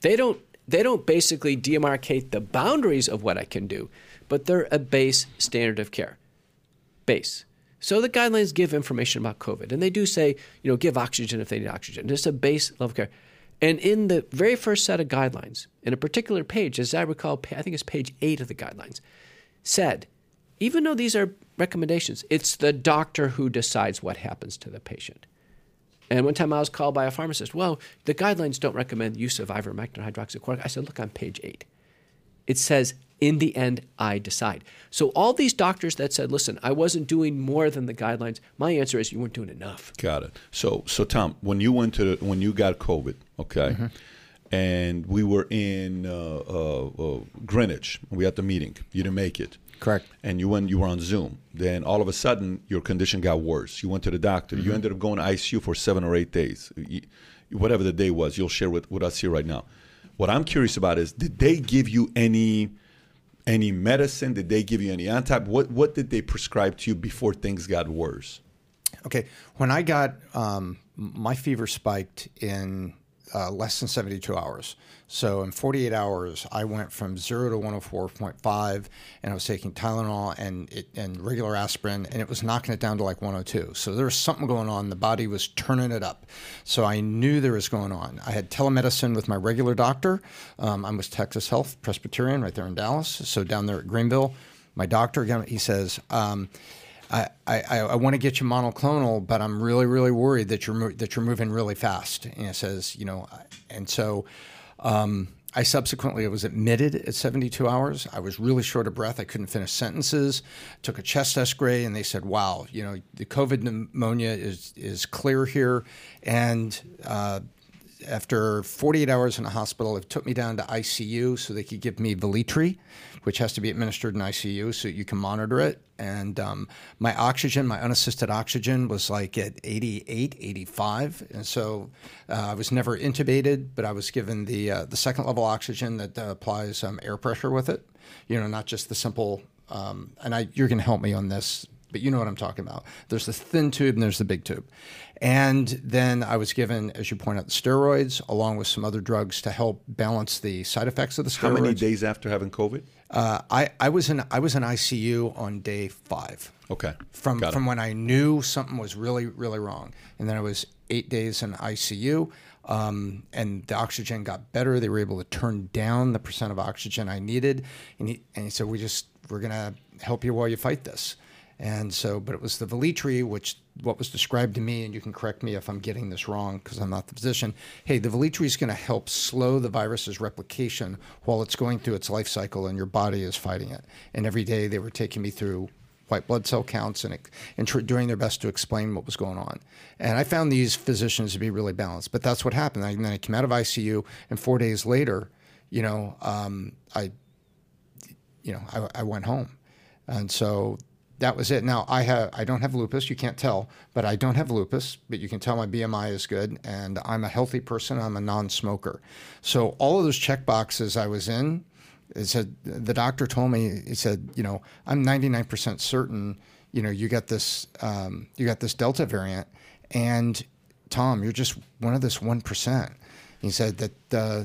S3: They don't they don't basically demarcate the boundaries of what I can do, but they're a base standard of care. Base. So the guidelines give information about COVID, and they do say, you know, give oxygen if they need oxygen. Just a base level of care. And in the very first set of guidelines, in a particular page, as I recall, I think it's page eight of the guidelines, said, even though these are recommendations. It's the doctor who decides what happens to the patient. And one time I was called by a pharmacist. Well, the guidelines don't recommend use of ivermectin hydroxychloroquine. I said, look on page eight. It says, in the end, I decide. So all these doctors that said, listen, I wasn't doing more than the guidelines, my answer is you weren't doing enough.
S2: Got it. So, so Tom, when you went to when you got COVID, okay,
S5: Mm-hmm.
S2: and we were in uh, uh, uh, Greenwich, we had the meeting. You didn't make it.
S5: Correct.
S2: And you went. You were on Zoom. Then all of a sudden, your condition got worse. You went to the doctor.
S5: Mm-hmm.
S2: You ended up going to ICU for seven or eight days. You- whatever the day was, you'll share with, with us here right now. What I'm curious about is, did they give you any any medicine? Did they give you any anti? What what did they prescribe to you before things got worse?
S5: Okay, when I got um, my fever spiked in uh, less than 72 hours. So in 48 hours, I went from zero to 104.5, and I was taking Tylenol and it, and regular aspirin, and it was knocking it down to like 102. So there was something going on. The body was turning it up. So I knew there was going on. I had telemedicine with my regular doctor. Um, I'm with Texas Health Presbyterian right there in Dallas. So down there at Greenville, my doctor again, he says. Um, I, I, I want to get you monoclonal, but I'm really, really worried that you're that you're moving really fast. And it says, you know, and so um, I subsequently was admitted at 72 hours. I was really short of breath. I couldn't finish sentences. Took a chest X-ray, and they said, "Wow, you know, the COVID pneumonia is is clear here." And uh, after 48 hours in the hospital, it took me down to ICU so they could give me Veletri, which has to be administered in ICU so you can monitor it. And um, my oxygen, my unassisted oxygen, was like at 88, 85. And so uh, I was never intubated, but I was given the uh, the second level oxygen that uh, applies um, air pressure with it. You know, not just the simple. Um, and I, you're going to help me on this but you know what I'm talking about. There's the thin tube and there's the big tube. And then I was given, as you point out, the steroids along with some other drugs to help balance the side effects of the steroids.
S2: How many days after having COVID?
S5: Uh, I, I was in I was in ICU on day five.
S2: Okay.
S5: From
S2: Got it.
S5: from when I knew something was really really wrong, and then I was eight days in ICU. Um, and the oxygen got better. They were able to turn down the percent of oxygen I needed, and he and he said, "We just we're gonna help you while you fight this." And so, but it was the Veletri, which what was described to me, and you can correct me if I'm getting this wrong because I'm not the physician. Hey, the Veletri is going to help slow the virus's replication while it's going through its life cycle and your body is fighting it. And every day they were taking me through white blood cell counts and, and tr- doing their best to explain what was going on. And I found these physicians to be really balanced. But that's what happened. And then I came out of ICU, and four days later, you know, um, I, you know, I, I went home, and so that was it. Now I have I don't have lupus. You can't tell, but I don't have lupus. But you can tell my BMI is good, and I'm a healthy person. I'm a non-smoker. So all of those check boxes I was in, it said the doctor told me he said you know I'm 99% certain you know you got this um, you got this Delta variant, and Tom you're just one of this one percent. He said that. Uh,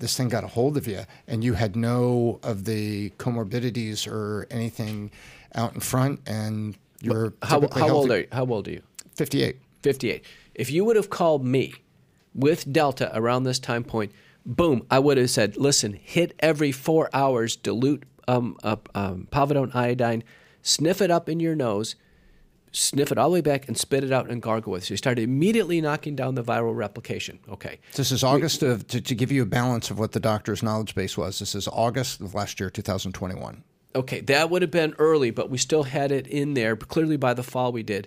S5: this thing got a hold of you and you had no of the comorbidities or anything out in front and you're
S3: How, how old are you? How old are you?
S5: 58
S3: 58. If you would have called me with Delta around this time point, boom, I would have said, listen, hit every four hours, dilute um, uh, um, povidone iodine, sniff it up in your nose, sniff it all the way back, and spit it out and gargle with. it. So you started immediately knocking down the viral replication. Okay.
S5: this is august of to, to give you a balance of what the doctor's knowledge base was this is august of last year 2021
S3: Okay, that would have been early, but we still had it in there. But clearly, by the fall, we did.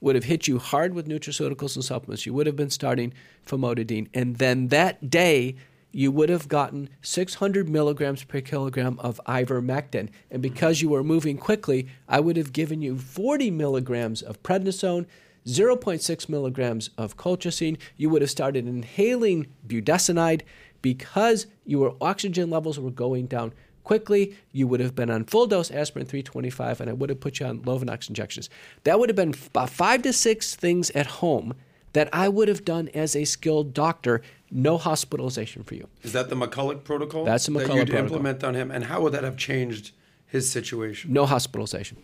S3: Would have hit you hard with nutraceuticals and supplements. You would have been starting famotidine, and then that day you would have gotten 600 milligrams per kilogram of ivermectin. And because you were moving quickly, I would have given you 40 milligrams of prednisone, 0.6 milligrams of colchicine. You would have started inhaling budesonide because your oxygen levels were going down quickly. You would have been on full dose aspirin 325, and I would have put you on Lovenox injections. That would have been about five to six things at home that I would have done as a skilled doctor. No hospitalization for you.
S4: Is that the McCullough protocol?
S3: That's the
S4: that
S3: McCullough
S4: you'd
S3: protocol.
S4: implement on him, and how would that have changed his situation?
S3: No hospitalization.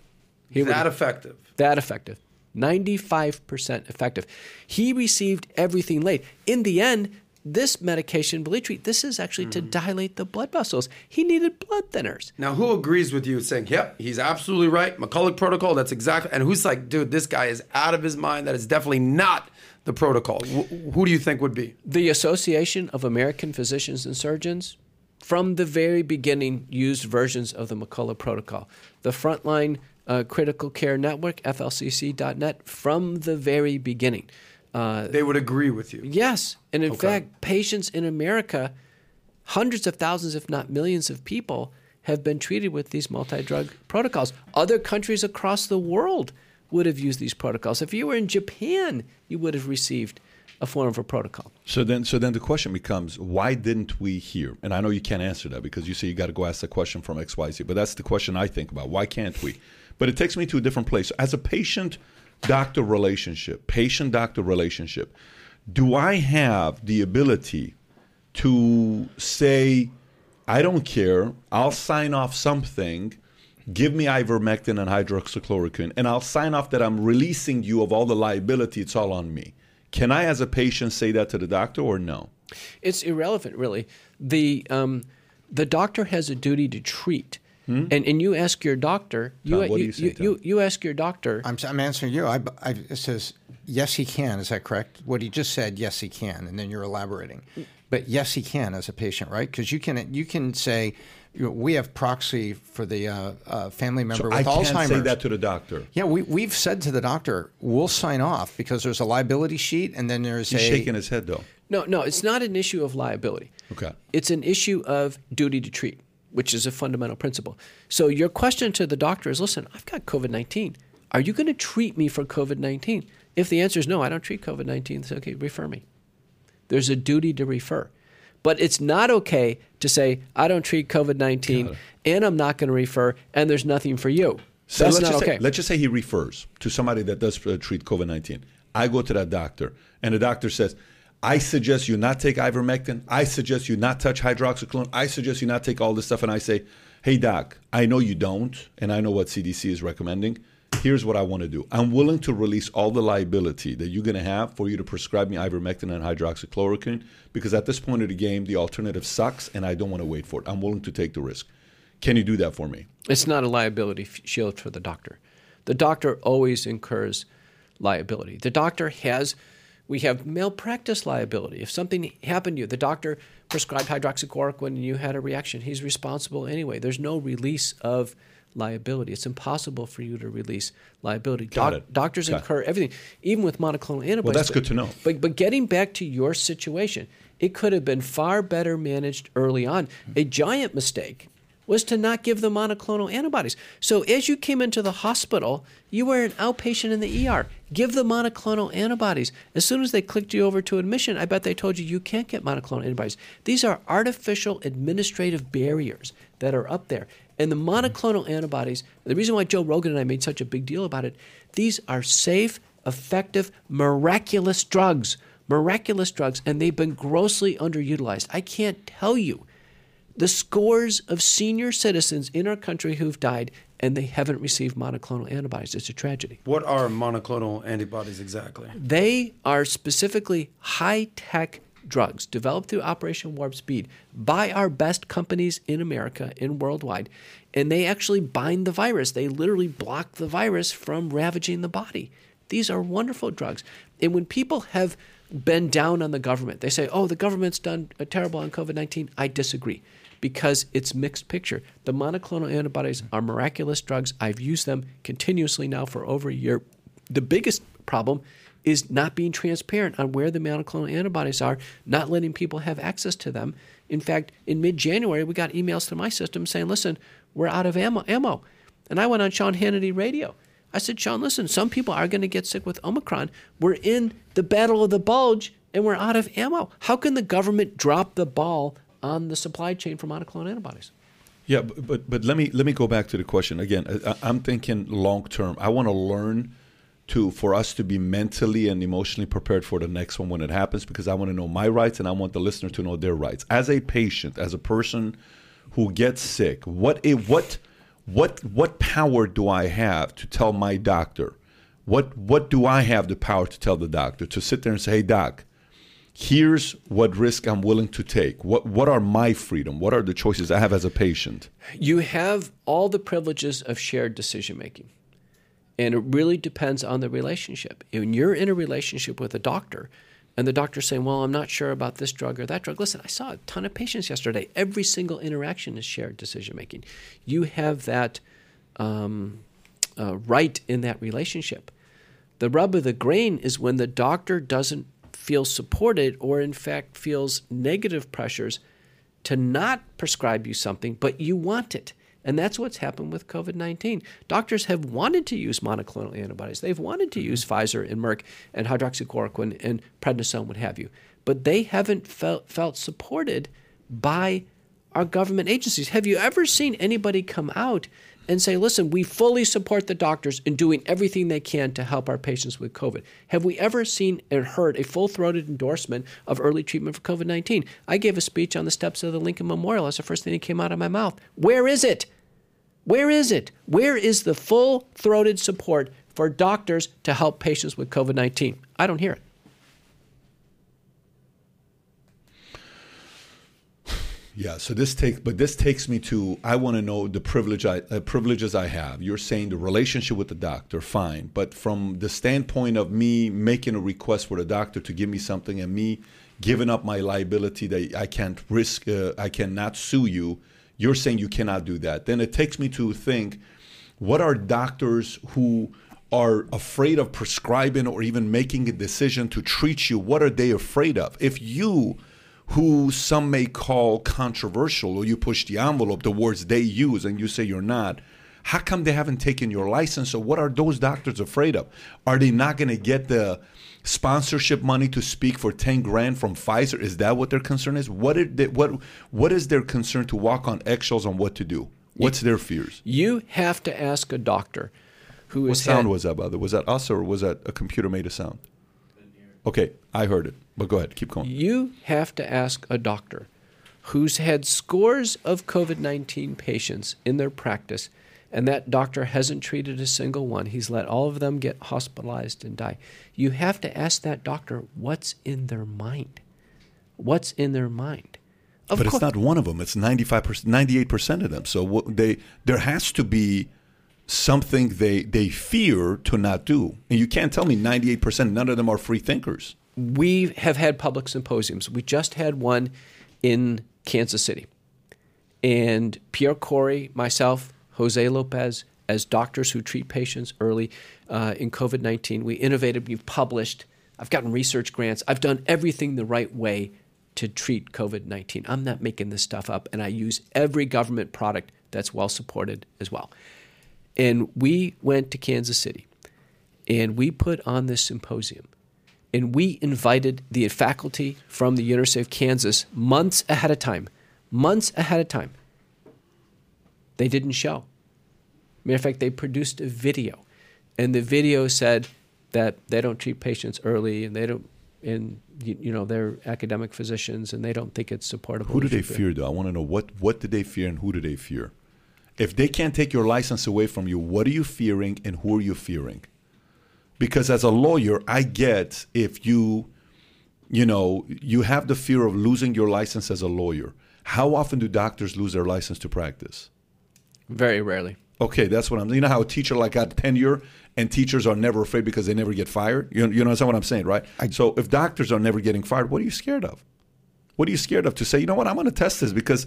S3: He would
S4: that effective.
S3: that effective. 95% effective. He received everything late. In the end, this medication, Veletri, this is actually to dilate the blood vessels. He needed blood thinners.
S4: Now, who agrees with you saying, yep, he's absolutely right. McCullough protocol, that's exactly. And who's like, dude, this guy is out of his mind. That is definitely not the protocol. Wh- who do you think would be?
S3: The Association of American Physicians and Surgeons, from the very beginning, used versions of the McCullough protocol. The Frontline uh, Critical Care Network, FLCC.net, from the very beginning. Uh,
S4: They would agree with you.
S3: Yes. And in fact, patients in America, hundreds of thousands, if not millions of people, have been treated with these multi drug protocols. Other countries across the world would have used these protocols. If you were in Japan, you would have received a form of a protocol.
S2: So then, so then the question becomes, why didn't we hear? And I know you can't answer that because you say you got to go ask the question from X, Y, Z. But that's the question I think about. Why can't we? But it takes me to a different place. As a patient-doctor relationship, patient-doctor relationship, do I have the ability to say, I don't care. I'll sign off something. Give me ivermectin and hydroxychloroquine, and I'll sign off that I'm releasing you of all the liability. It's all on me. Can I, as a patient, say that to the doctor or no?
S3: It's irrelevant, really. The um, the doctor has a duty to treat, and and you ask your doctor. You
S2: Tom, what do
S3: you,
S2: you say,
S3: you,
S2: Tom?
S3: you, you ask your doctor.
S5: I'm, I'm answering you. I, I, it says, yes, he can. Is that correct? What he just said, yes, he can. And then you're elaborating. But yes, he can as a patient, right? Because you can, you can say, we have proxy for the uh, uh, family member
S2: So
S5: with
S2: I can't
S5: Alzheimer's.
S2: say that to the doctor.
S5: yeah, we, we've said to the doctor, we'll sign off because there's a liability sheet and then there's
S2: He's
S5: a.
S2: shaking his head though.
S3: no, no, it's not an issue of liability.
S2: Okay.
S3: It's an issue of duty to treat, which is a fundamental principle. So your question to the doctor is, listen, I've got COVID nineteen. Are you going to treat me for COVID nineteen? If the answer is no, I don't treat COVID nineteen. It's okay, refer me. There's a duty to refer. But it's not okay to say, I don't treat COVID 19 and I'm not going to refer and there's nothing for you.
S2: So
S3: That's
S2: let's
S3: not
S2: just
S3: okay.
S2: Say, let's just say he refers to somebody that does uh, treat COVID 19. I go to that doctor, and the doctor says, I suggest you not take ivermectin. I suggest you not touch hydroxychloroquine. I suggest you not take all this stuff. And I say, hey, doc, I know you don't, and I know what CDC is recommending. Here's what I want to do. I'm willing to release all the liability that you're going to have for you to prescribe me ivermectin and hydroxychloroquine because at this point of the game, the alternative sucks, and I don't want to wait for it. I'm willing to take the risk. Can you do that for me?
S3: It's not a liability shield for the doctor. The doctor always incurs liability. The doctor has, we have malpractice liability. If something happened to you, the doctor prescribed hydroxychloroquine and you had a reaction, he's responsible anyway. There's no release of liability. It's impossible for you to release liability.
S2: Got it.
S3: Doctors
S2: Got it.
S3: incur everything, even with monoclonal antibodies.
S2: Well, that's
S3: But-
S2: good to know.
S3: But, but getting back to your situation, it could have been far better managed early on. A giant mistake was to not give the monoclonal antibodies. So as you came into the hospital, you were an outpatient in the ER. Give the monoclonal antibodies. As soon as they clicked you over to admission, I bet they told you you can't get monoclonal antibodies. These are artificial administrative barriers that are up there. And the monoclonal antibodies, the reason why Joe Rogan and I made such a big deal about it, these are safe, effective, miraculous drugs. Miraculous drugs, and they've been grossly underutilized. I can't tell you the scores of senior citizens in our country who've died and they haven't received monoclonal antibodies. It's a tragedy.
S4: What are monoclonal antibodies exactly?
S3: They are specifically high tech drugs developed through Operation Warp Speed by our best companies in America and worldwide. And they actually bind the virus. They literally block the virus from ravaging the body. These are wonderful drugs. And when people have been down on the government, they say, oh, the government's done uh, terrible on COVID 19. I disagree because it's mixed picture. The monoclonal antibodies are miraculous drugs. I've used them continuously now for over a year. The biggest problem is not being transparent on where the monoclonal antibodies are, not letting people have access to them. In fact, in mid-January, we got emails to my system saying, "Listen, we're out of ammo." ammo. And I went on Sean Hannity radio. I said, "Sean, listen, some people are going to get sick with Omicron. We're in the battle of the bulge, and we're out of ammo. How can the government drop the ball on the supply chain for monoclonal antibodies?"
S2: Yeah, but, but but let me let me go back to the question again. I, I'm thinking long term. I want to learn to for us to be mentally and emotionally prepared for the next one when it happens because I want to know my rights and I want the listener to know their rights. As a patient, as a person who gets sick, what a, what what what power do I have to tell my doctor? What what do I have the power to tell the doctor to sit there and say, "Hey doc, here's what risk I'm willing to take. What what are my freedom? What are the choices I have as a patient?
S3: You have all the privileges of shared decision making. And it really depends on the relationship. When you're in a relationship with a doctor, and the doctor's saying, Well, I'm not sure about this drug or that drug. Listen, I saw a ton of patients yesterday. Every single interaction is shared decision making. You have that um, uh, right in that relationship. The rub of the grain is when the doctor doesn't feel supported or, in fact, feels negative pressures to not prescribe you something, but you want it. And that's what's happened with COVID 19. Doctors have wanted to use monoclonal antibodies. They've wanted to mm-hmm. use Pfizer and Merck and hydroxychloroquine and prednisone, what have you. But they haven't felt, felt supported by our government agencies. Have you ever seen anybody come out and say, listen, we fully support the doctors in doing everything they can to help our patients with COVID. Have we ever seen and heard a full throated endorsement of early treatment for COVID 19? I gave a speech on the steps of the Lincoln Memorial. That's the first thing that came out of my mouth. Where is it? Where is it? Where is the full throated support for doctors to help patients with COVID 19? I don't hear it.
S2: Yeah, so this takes, but this takes me to I want to know the privilege I uh, privileges I have. You're saying the relationship with the doctor, fine, but from the standpoint of me making a request for the doctor to give me something and me giving up my liability that I can't risk, uh, I cannot sue you. You're saying you cannot do that. Then it takes me to think, what are doctors who are afraid of prescribing or even making a decision to treat you? What are they afraid of? If you who some may call controversial or you push the envelope, the words they use, and you say you're not, how come they haven't taken your license? So, what are those doctors afraid of? Are they not going to get the sponsorship money to speak for 10 grand from Pfizer? Is that what their concern is? What, they, what, what is their concern to walk on eggshells on what to do? What's their fears?
S3: You have to ask a doctor who
S2: what sound had, was that, by the way? Was that us or was that a computer made a sound? Okay, I heard it. But go ahead, keep going.
S3: You have to ask a doctor who's had scores of COVID 19 patients in their practice, and that doctor hasn't treated a single one. He's let all of them get hospitalized and die. You have to ask that doctor what's in their mind. What's in their mind?
S2: Of but it's not one of them. It's 95%, 98% of them. So they, there has to be something they they fear to not do. And you can't tell me 98% none of them are free thinkers.
S3: We have had public symposiums. We just had one in Kansas City. And Pierre Kory, myself, Jose Lopez, as doctors who treat patients early uh, in COVID 19, we innovated, we've published, I've gotten research grants, I've done everything the right way to treat COVID 19. I'm not making this stuff up, and I use every government product that's well supported as well. And we went to Kansas City and we put on this symposium. And we invited the faculty from the University of Kansas months ahead of time. Months ahead of time. They didn't show. Matter of fact, they produced a video. And the video said that they don't treat patients early and they don't and you, you, know they're academic physicians and they don't think it's supportable.
S2: Who do they fear though? I want to know what what did they fear and who do they fear? If they can't take your license away from you, what are you fearing and who are you fearing? Because as a lawyer, I get if you, you know, you have the fear of losing your license as a lawyer. How often do doctors lose their license to practice?
S3: Very rarely.
S2: Okay, that's what I'm. You know how a teacher like got tenure, and teachers are never afraid because they never get fired. You you know what I'm saying, right? I, so if doctors are never getting fired, what are you scared of? What are you scared of to say? You know what? I'm going to test this because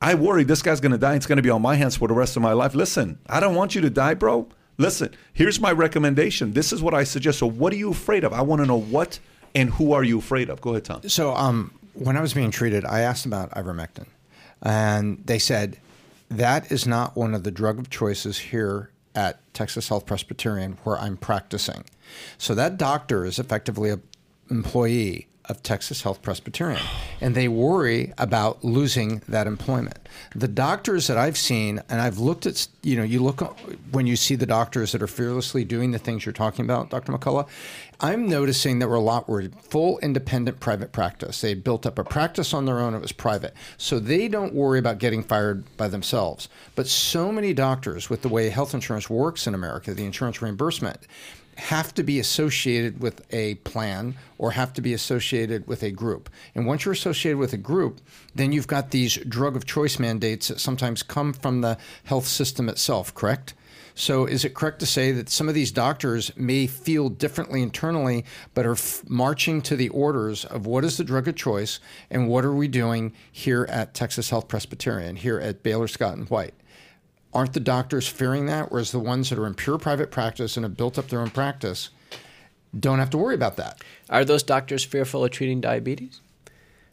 S2: I worry this guy's going to die. It's going to be on my hands for the rest of my life. Listen, I don't want you to die, bro. Listen, here's my recommendation. This is what I suggest. So, what are you afraid of? I want to know what and who are you afraid of? Go ahead, Tom.
S5: So, um, when I was being treated, I asked about ivermectin, and they said that is not one of the drug of choices here at Texas Health Presbyterian where I'm practicing. So that doctor is effectively an employee of Texas Health Presbyterian, and they worry about losing that employment. The doctors that I've seen, and I've looked at, you know, you look when you see the doctors that are fearlessly doing the things you're talking about, Dr. McCullough. I'm noticing that we're a lot were full independent private practice. They built up a practice on their own. It was private, so they don't worry about getting fired by themselves. But so many doctors, with the way health insurance works in America, the insurance reimbursement, have to be associated with a plan or have to be associated with a group. And once you're associated with a group, then you've got these drug of choice mandates that sometimes come from the health system itself, correct? So, is it correct to say that some of these doctors may feel differently internally, but are f- marching to the orders of what is the drug of choice and what are we doing here at Texas Health Presbyterian, here at Baylor Scott and White? Aren't the doctors fearing that? Whereas the ones that are in pure private practice and have built up their own practice don't have to worry about that.
S3: Are those doctors fearful of treating diabetes?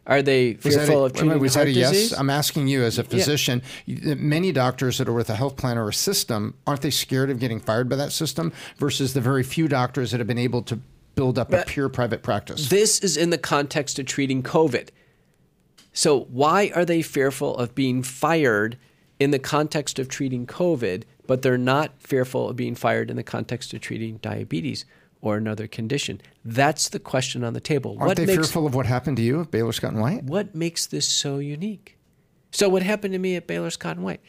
S3: Are they fearful
S5: a,
S3: of treating
S5: was
S3: heart
S5: that a yes?
S3: disease?
S5: I'm asking you as a physician. Yeah. Many doctors that are with a health plan or a system, aren't they scared of getting fired by that system versus the very few doctors that have been able to build up but a pure private practice?
S3: This is in the context of treating COVID. So why are they fearful of being fired in the context of treating COVID, but they're not fearful of being fired in the context of treating diabetes? or another condition? That's the question on the table.
S5: Aren't what they makes, fearful of what happened to you at Baylor Scott and White?
S3: What makes this so unique? So, what happened to me at Baylor Scott and White?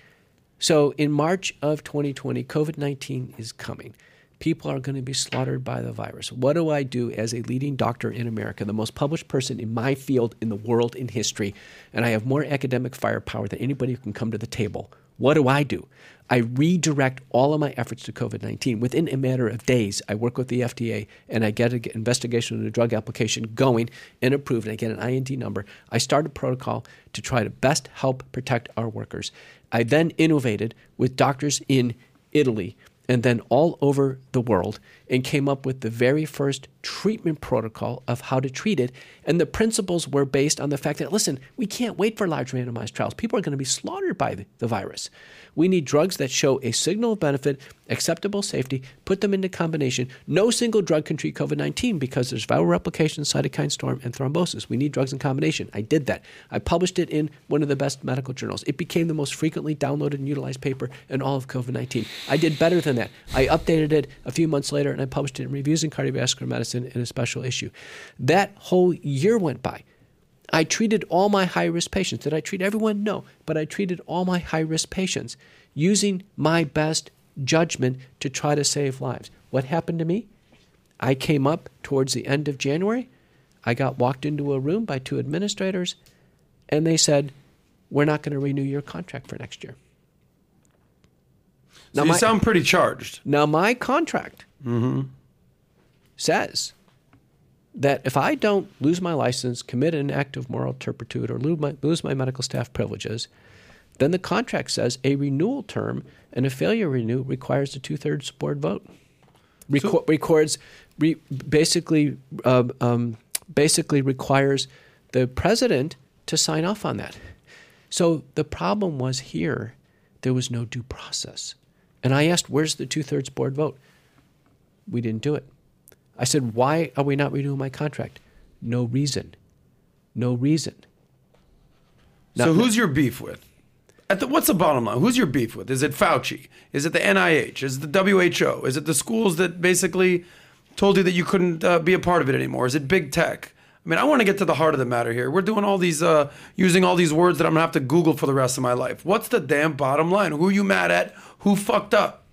S3: So, in March of 2020, COVID 19 is coming. People are going to be slaughtered by the virus. What do I do as a leading doctor in America, the most published person in my field in the world in history, and I have more academic firepower than anybody who can come to the table? What do I do? I redirect all of my efforts to COVID 19. Within a matter of days, I work with the FDA and I get an investigation of a drug application going and approved, and I get an IND number. I start a protocol to try to best help protect our workers. I then innovated with doctors in Italy and then all over the world and came up with the very first treatment protocol of how to treat it. And the principles were based on the fact that, listen, we can't wait for large randomized trials. People are going to be slaughtered by the, virus. We need drugs that show a signal of benefit, acceptable safety, put them into combination. No single drug can treat COVID 19 because there's viral replication, cytokine storm, and thrombosis. We need drugs in combination. I did that. I published it in one of the best medical journals. It became the most frequently downloaded and utilized paper in all of COVID 19. I did better than that. I updated it a few months later and I published it in Reviews in Cardiovascular Medicine in a special issue. That whole year went by. I treated all my high risk patients. Did I treat everyone? No. But I treated all my high risk patients using my best judgment to try to save lives. What happened to me? I came up towards the end of January. I got walked into a room by two administrators, and they said, We're not going to renew your contract for next year.
S4: So now you my, sound pretty charged.
S3: Now, my contract mm-hmm. Says that if I don't lose my license, commit an act of moral turpitude, or lose my, lose my medical staff privileges, then the contract says a renewal term and a failure to renew requires a two thirds board vote. Reco- so, records re- basically uh, um, basically requires the president to sign off on that. So the problem was here there was no due process, and I asked, "Where's the two thirds board vote?" We didn't do it. I said, Why are we not renewing my contract? No reason. No reason.
S4: Not so, who's your beef with? The, what's the bottom line? Who's your beef with? Is it Fauci? Is it the NIH? Is it the WHO? Is it the schools that basically told you that you couldn't uh, be a part of it anymore? Is it big tech? I mean, I want to get to the heart of the matter here. We're doing all these, uh, using all these words that I'm gonna have to Google for the rest of my life. What's the damn bottom line? Who are you mad at? Who fucked up?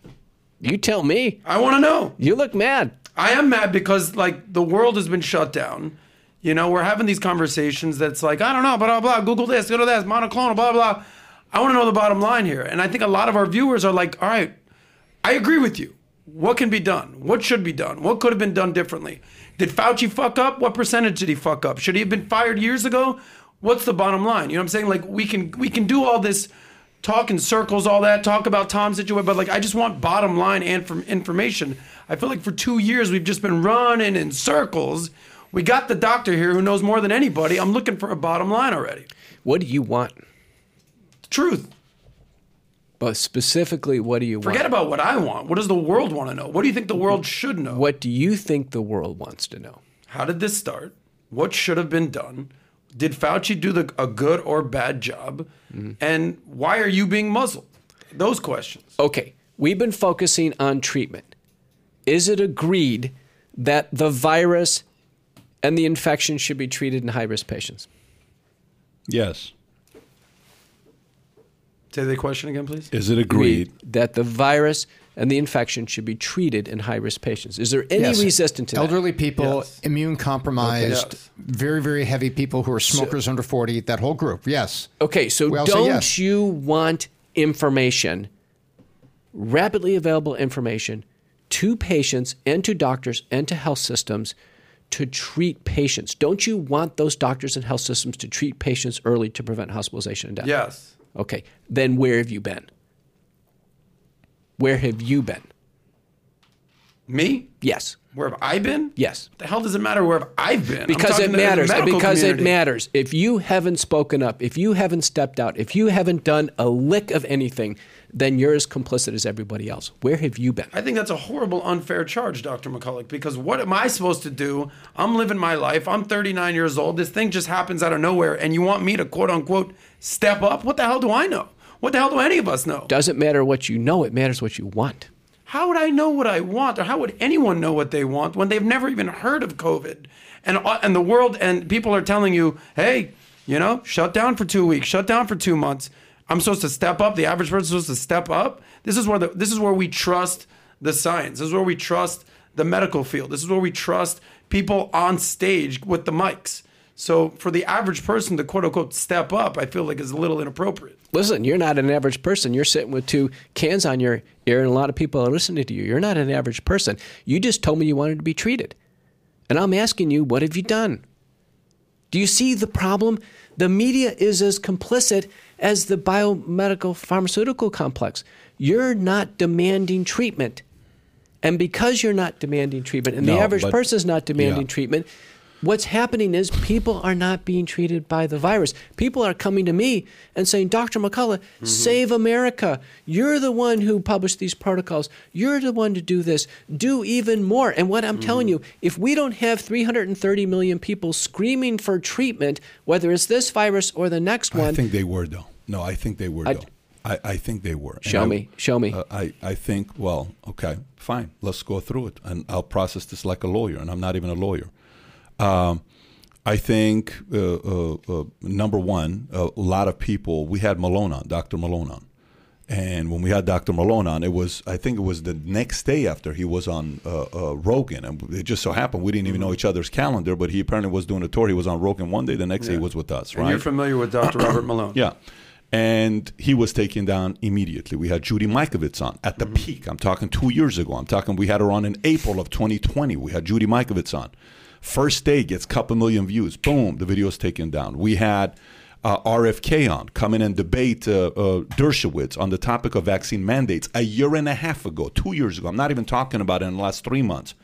S3: You tell me.
S4: I want to know.
S3: You look mad.
S4: I am mad because like the world has been shut down. You know, we're having these conversations that's like, I don't know, blah, blah, blah, Google this, go to this, monoclonal, blah, blah. I want to know the bottom line here. And I think a lot of our viewers are like, all right, I agree with you. What can be done? What should be done? What could have been done differently? Did Fauci fuck up? What percentage did he fuck up? Should he have been fired years ago? What's the bottom line? You know what I'm saying? Like we can we can do all this talk in circles, all that, talk about Tom's situation, but like I just want bottom line and from information. I feel like for two years we've just been running in circles. We got the doctor here who knows more than anybody. I'm looking for a bottom line already.
S3: What do you want?
S4: Truth.
S3: But specifically, what do you
S4: Forget
S3: want?
S4: Forget about what I want. What does the world want to know? What do you think the world should know?
S3: What do you think the world wants to know?
S4: How did this start? What should have been done? Did Fauci do the, a good or bad job? Mm-hmm. And why are you being muzzled? Those questions.
S3: Okay. We've been focusing on treatment is it agreed that the virus and the infection should be treated in high risk patients?
S2: Yes.
S4: Say the question again, please.
S2: Is it agreed
S3: that the virus and the infection should be treated in high risk patients. Is there any
S5: Yes.
S3: resistance to that?
S5: elderly people,
S4: Yes.
S5: immune compromised,
S4: Yes.
S5: very very heavy people who are smokers under forty. That whole group. Yes.
S3: Okay, so
S5: We
S3: don't
S5: yes.
S3: you want information, rapidly available information, to patients and to doctors and to health systems to treat patients? Don't you want those doctors and health systems to treat patients early to prevent hospitalization and death?
S4: Yes.
S3: Okay, then where have you been? Where have you been?
S4: Me?
S3: Yes.
S4: Where have I been?
S3: Yes.
S4: What the hell does it matter where have I been?
S3: Because it matters because it matters if you haven't spoken up if you haven't stepped out if you haven't done a lick of anything then you're as complicit as everybody else where have you been
S4: I think that's a horrible, unfair charge, Dr. McCullough, because what am I supposed to do? I'm living my life. I'm 39 years old. This thing just happens out of nowhere, and you want me to quote unquote step up? What the hell do I know? What the hell do any of us know?
S3: doesn't matter what you know it matters what you want
S4: How would I know what I want, or how would anyone know what they want when they've never even heard of COVID? And uh, and the world and people are telling you, hey, you know, shut down for two weeks, shut down for two months. I'm supposed to step up. The average person's supposed to step up. This is where the this is where we trust the science. This is where we trust the medical field. This is where we trust people on stage with the mics. So for the average person to quote unquote step up, I feel like is a little inappropriate.
S3: listen you're not an average person you're sitting with two cans on your ear and a lot of people are listening to you you're not an average person you just told me you wanted to be treated and i'm asking you what have you done do you see the problem? The media is as complicit as the biomedical pharmaceutical complex. You're not demanding treatment. And because you're not demanding treatment, and the average person is not demanding
S2: yeah.
S3: treatment, what's happening is people are not being treated by the virus. People are coming to me and saying, Dr. McCullough, save America. You're the one who published these protocols. You're the one to do this. Do even more. And what I'm telling you, if we don't have 330 million people screaming for treatment, whether it's this virus or the next one.
S2: I think they were though. No, I think they were
S3: I-
S2: though. I, I think they were. And
S3: Show
S2: I-
S3: me. Show me.
S2: Uh, I, I think, well, okay, fine. Let's go through it. And I'll process this like a lawyer, and I'm not even a lawyer. Um, I think, uh, uh, uh, number one, a lot of people, we had Malone on, Dr. Malone on. And when we had Dr. Malone on, it was, I think it was the next day after he was on uh, uh, Rogan. And it just so happened we didn't even know each other's calendar, but he apparently was doing a tour. He was on Rogan one day, the next day he was with us,
S4: And
S2: right?
S4: you're familiar with Dr. Robert Malone.
S2: Yeah. And he was taken down immediately. We had Judy Mikovits on at the peak. I'm talking two years ago. I'm talking we had her on in April of 2020. We had Judy Mikovits on. First day gets couple million views. Boom, the video is taken down. We had uh, RFK on come in and debate uh, uh, Dershowitz on the topic of vaccine mandates a year and a half ago, two years ago. I'm not even talking about it in the last three months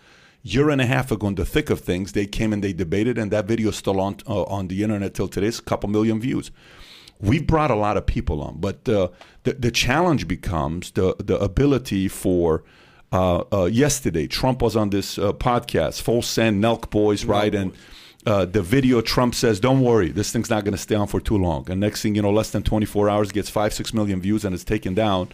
S2: year and a half ago in the thick of things they came and they debated and that video is still on uh, on the internet till today it's a couple million views we've brought a lot of people on but uh, the, the challenge becomes the, the ability for yesterday trump was on this uh, podcast full send nelk boys right and uh, the video Trump says, "Don't worry, this thing's not going to stay on for too long." And next thing you know, less than 24 hours gets five, six million views, and it's taken down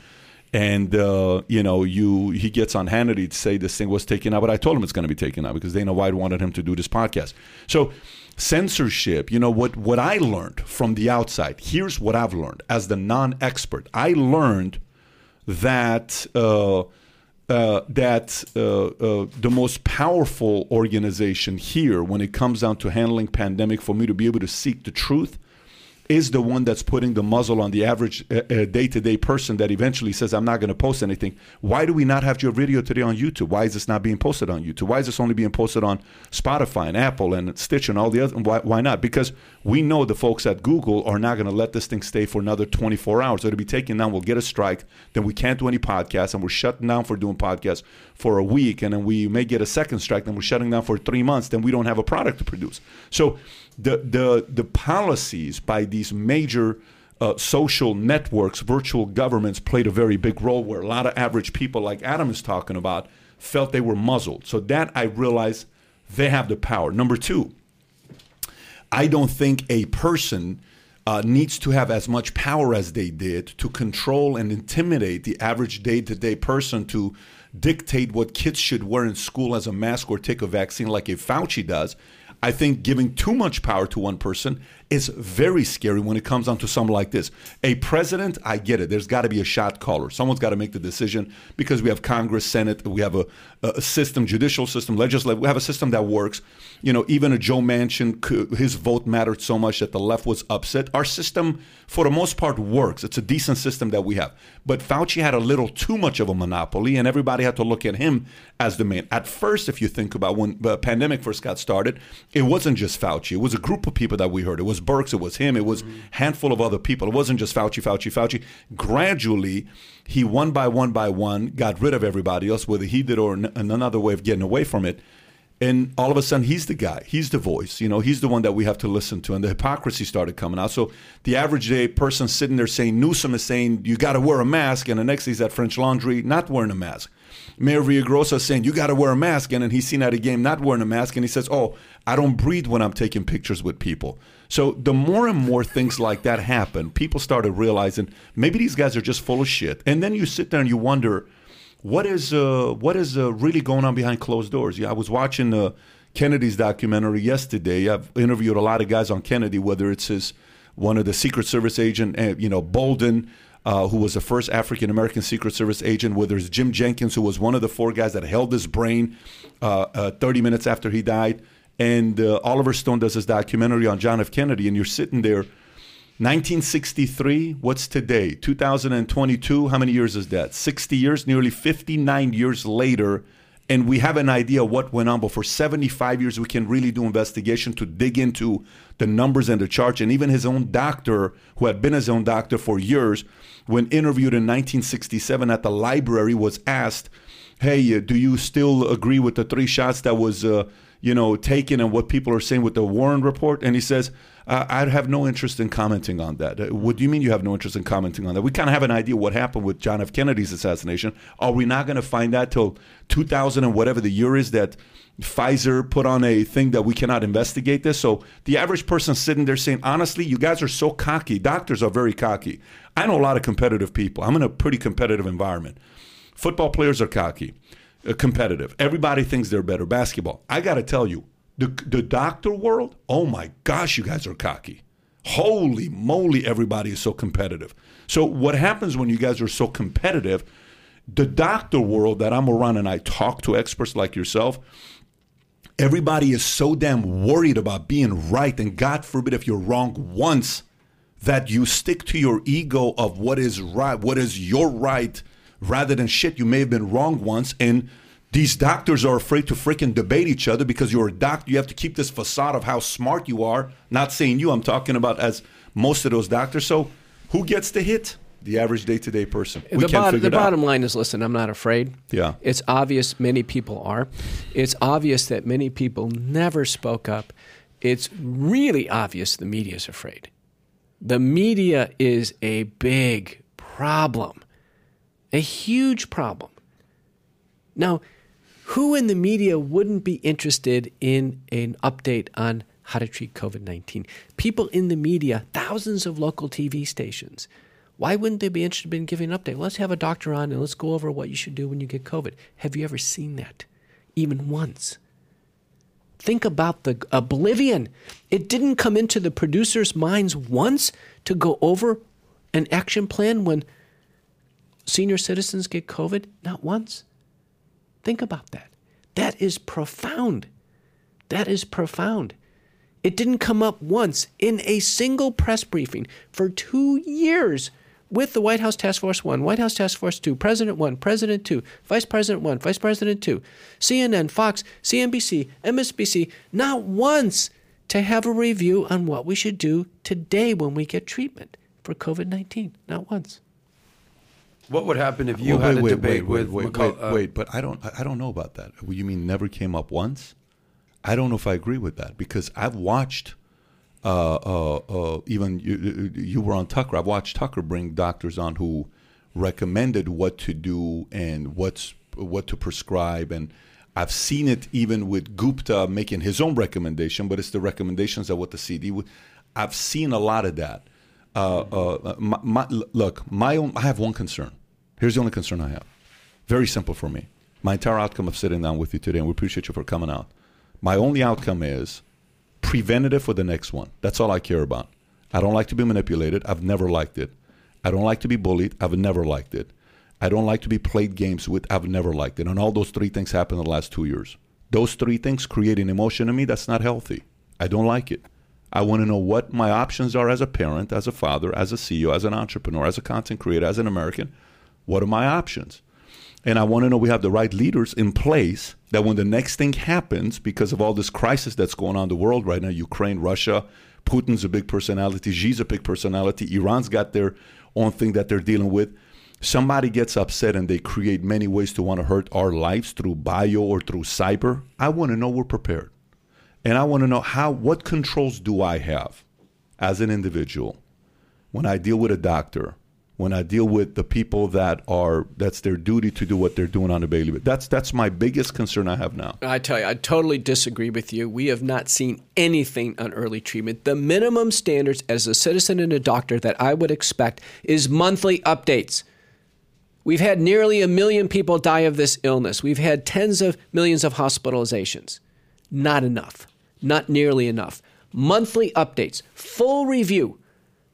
S2: and uh, you know, you he gets on Hannity to say this thing was taken out, but I told him it's going to be taken out because Dana White wanted him to do this podcast. So censorship, you know what what I learned from the outside. Here's what I've learned as the non-expert. I learned that. Uh, uh, that uh, uh, the most powerful organization here, when it comes down to handling pandemic, for me to be able to seek the truth, is the one that's putting the muzzle on the average uh, uh, day-to-day person that eventually says i'm not going to post anything. Why do we not have your video today on youtube? Why is this not being posted on youtube? Why is this only being posted on spotify and apple and stitch and all the other why, why not? Because we know the folks at google are not going to let this thing stay for another 24 hours. It'll be taken down we'll get a strike then we can't do any podcasts and we're shutting down for doing podcasts for a week and then we may get a second strike then we're shutting down for three months then we don't have a product to produce. So the the the policies by these major uh, social networks, virtual governments played a very big role where a lot of average people, like Adam is talking about, felt they were muzzled. So that I realized they have the power. Number two, I don't think a person uh, needs to have as much power as they did to control and intimidate the average day to day person to dictate what kids should wear in school as a mask or take a vaccine like a Fauci does. I think giving too much power to one person is very scary when it comes down to something like this. A president, I get it. There's got to be a shot caller. Someone's got to make the decision because we have Congress, Senate, we have a, a system, judicial system, legislative. We have a system that works. You know, even a Joe Manchin, his vote mattered so much that the left was upset. Our system, for the most part, works. It's a decent system that we have. But Fauci had a little too much of a monopoly, and everybody had to look at him as the main. At first, if you think about when the pandemic first got started, it wasn't just Fauci. It was a group of people that we heard. It was Birx. It was him. It was mm-hmm. handful of other people. It wasn't just Fauci, Fauci, Fauci. Gradually, he one by one by one got rid of everybody else, whether he did or another way of getting away from it. And all of a sudden, he's the guy. He's the voice. You know, he's the one that we have to listen to. And the hypocrisy started coming out. So the average day person sitting there saying Newsom is saying you got to wear a mask, and the next he's at French Laundry not wearing a mask. Mayor Villaraigosa saying, You got to wear a mask. And then he's seen at a game not wearing a mask. And he says, Oh, I don't breathe when I'm taking pictures with people. So the more and more things like that happen, people started realizing maybe these guys are just full of shit. And then you sit there and you wonder, what is uh, what is uh, really going on behind closed doors? Yeah, I was watching uh, Kennedy's documentary yesterday. I've interviewed a lot of guys on Kennedy, whether it's his one of the Secret Service agent, uh, you know, Bolden, uh, who was the first African American Secret Service agent, whether it's Jim Jenkins, who was one of the four guys that held his brain uh, uh, 30 minutes after he died. And uh, Oliver Stone does his documentary on John F. Kennedy, and you're sitting there. 1963, what's today? 2022, how many years is that? 60 years, nearly 59 years later, and we have an idea what went on. But for 75 years, we can really do investigation to dig into the numbers and the charts. And even his own doctor, who had been his own doctor for years, when interviewed in 1967 at the library, was asked, "Hey, uh, do you still agree with the three shots that was, uh, you know, taken and what people are saying with the Warren report?" And he says. I'd have no interest in commenting on that. Uh, what do you mean you have no interest in commenting on that? We kind of have an idea what happened with John F. Kennedy's assassination. Are we not going to find that till 2000 and whatever the year is that Pfizer put on a thing that we cannot investigate this? So the average person sitting there saying, honestly, you guys are so cocky. Doctors are very cocky. I know a lot of competitive people. I'm in a pretty competitive environment. Football players are cocky, Uh, competitive. Everybody thinks they're better. Basketball. I got to tell you, the, the doctor world, oh my gosh, you guys are cocky. Holy moly, everybody is so competitive. So, what happens when you guys are so competitive? The doctor world that I'm around and I talk to experts like yourself, everybody is so damn worried about being right. And God forbid if you're wrong once, that you stick to your ego of what is right, what is your right, rather than shit, you may have been wrong once. And these doctors are afraid to freaking debate each other because you're a doctor. You have to keep this facade of how smart you are. Not saying you, I'm talking about as most of those doctors. So who gets the hit? The average day to day person.
S3: We the, bottom, the bottom line is listen, I'm not afraid.
S2: Yeah.
S3: It's obvious many people are. It's obvious that many people never spoke up. It's really obvious the media is afraid. The media is a big problem, a huge problem. Now, who in the media wouldn't be interested in an update on how to treat COVID 19? People in the media, thousands of local TV stations. Why wouldn't they be interested in giving an update? Let's have a doctor on and let's go over what you should do when you get COVID. Have you ever seen that? Even once. Think about the oblivion. It didn't come into the producer's minds once to go over an action plan when senior citizens get COVID? Not once. Think about that. That is profound. That is profound. It didn't come up once in a single press briefing for two years with the White House Task Force 1, White House Task Force 2, President 1, President 2, Vice President 1, Vice President 2, CNN, Fox, CNBC, MSNBC, not once to have a review on what we should do today when we get treatment for COVID 19. Not once.
S4: What would happen if you well, had a wait, debate
S2: wait,
S4: with
S2: wait,
S4: McCall-
S2: wait, wait, but I don't, I don't know about that. You mean never came up once? I don't know if I agree with that because I've watched. Uh, uh, uh, even you, you were on Tucker. I've watched Tucker bring doctors on who recommended what to do and what's what to prescribe, and I've seen it even with Gupta making his own recommendation, but it's the recommendations of what the CD would. I've seen a lot of that. Uh, uh, my, my, look, my own. I have one concern. Here's the only concern I have. Very simple for me. My entire outcome of sitting down with you today, and we appreciate you for coming out. My only outcome is preventative for the next one. That's all I care about. I don't like to be manipulated. I've never liked it. I don't like to be bullied. I've never liked it. I don't like to be played games with. I've never liked it. And all those three things happened in the last two years. Those three things create an emotion in me that's not healthy. I don't like it. I want to know what my options are as a parent, as a father, as a CEO, as an entrepreneur, as a content creator, as an American. What are my options? And I want to know we have the right leaders in place that when the next thing happens, because of all this crisis that's going on in the world right now Ukraine, Russia, Putin's a big personality, Xi's a big personality, Iran's got their own thing that they're dealing with. Somebody gets upset and they create many ways to want to hurt our lives through bio or through cyber. I want to know we're prepared. And I want to know how what controls do I have as an individual when I deal with a doctor, when I deal with the people that are that's their duty to do what they're doing on a daily basis. That's that's my biggest concern I have now.
S3: I tell you, I totally disagree with you. We have not seen anything on early treatment. The minimum standards as a citizen and a doctor that I would expect is monthly updates. We've had nearly a million people die of this illness. We've had tens of millions of hospitalizations. Not enough. Not nearly enough. Monthly updates, full review,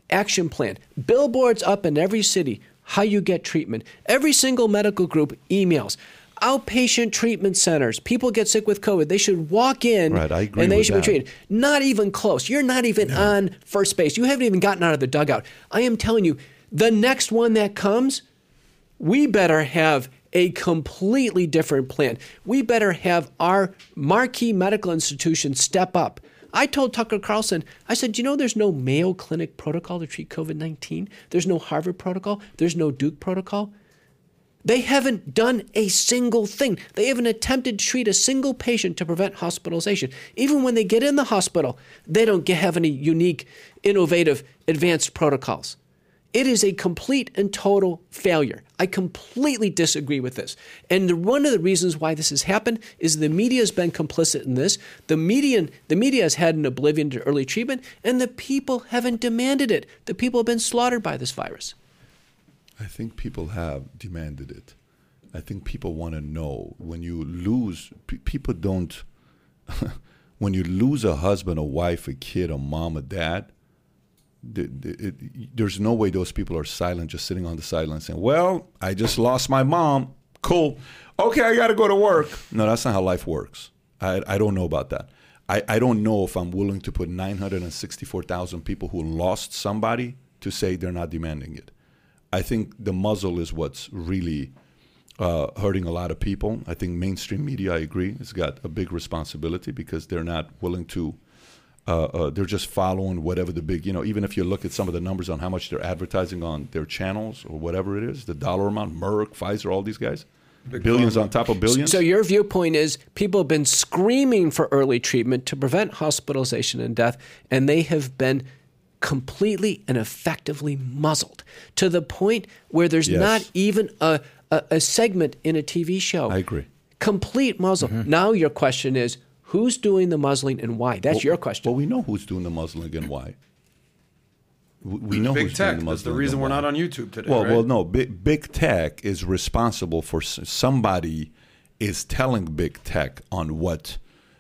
S3: action plan, billboards up in every city, how you get treatment. Every single medical group emails. Outpatient treatment centers. People get sick with COVID. They should walk in
S2: Right, I agree
S3: and they should
S2: that.
S3: be treated. Not even close. You're not even on first base. You haven't even gotten out of the dugout. I am telling you, the next one that comes, we better have a completely different plan. We better have our marquee medical institutions step up. I told Tucker Carlson, I said, you know, there's no Mayo Clinic protocol to treat COVID 19. There's no Harvard protocol. There's no Duke protocol. They haven't done a single thing. They haven't attempted to treat a single patient to prevent hospitalization. Even when they get in the hospital, they don't have any unique, innovative, advanced protocols. It is a complete and total failure. I completely disagree with this. And the, one of the reasons why this has happened is the media has been complicit in this. The media, the media has had an oblivion to early treatment, and the people haven't demanded it. The people have been slaughtered by this virus.
S2: I think people have demanded it. I think people want to know when you lose. P- people don't. when you lose a husband, a wife, a kid, a mom, a dad, the, it, there's no way those people are silent, just sitting on the sideline saying, "Well, I just lost my mom. Cool. Okay, I got to go to work." No, that's not how life works. I, I don't know about that. I, I don't know if I'm willing to put 964,000 people who lost somebody to say they're not demanding it. I think the muzzle is what's really uh, hurting a lot of people. I think mainstream media, I agree, has got a big responsibility because they're not willing to. Uh, uh, they're just following whatever the big, you know. Even if you look at some of the numbers on how much they're advertising on their channels or whatever it is, the dollar amount, Merck, Pfizer, all these guys, billions on top of billions.
S3: So your viewpoint is people have been screaming for early treatment to prevent hospitalization and death, and they have been completely and effectively muzzled to the point where there's
S2: Yes.
S3: not even a, a, a segment in a TV show.
S2: I agree.
S3: Complete muzzle. Now your question is who's doing the muzzling and why? That's your question.
S2: Well, we know who's doing the muzzling and why. We we know
S4: Big
S2: who's
S4: tech.
S2: doing the
S4: That's the reason we're
S2: why.
S4: not on YouTube today.
S2: Well,
S4: right?
S2: well, no. Big, big tech is responsible for somebody is telling big tech on what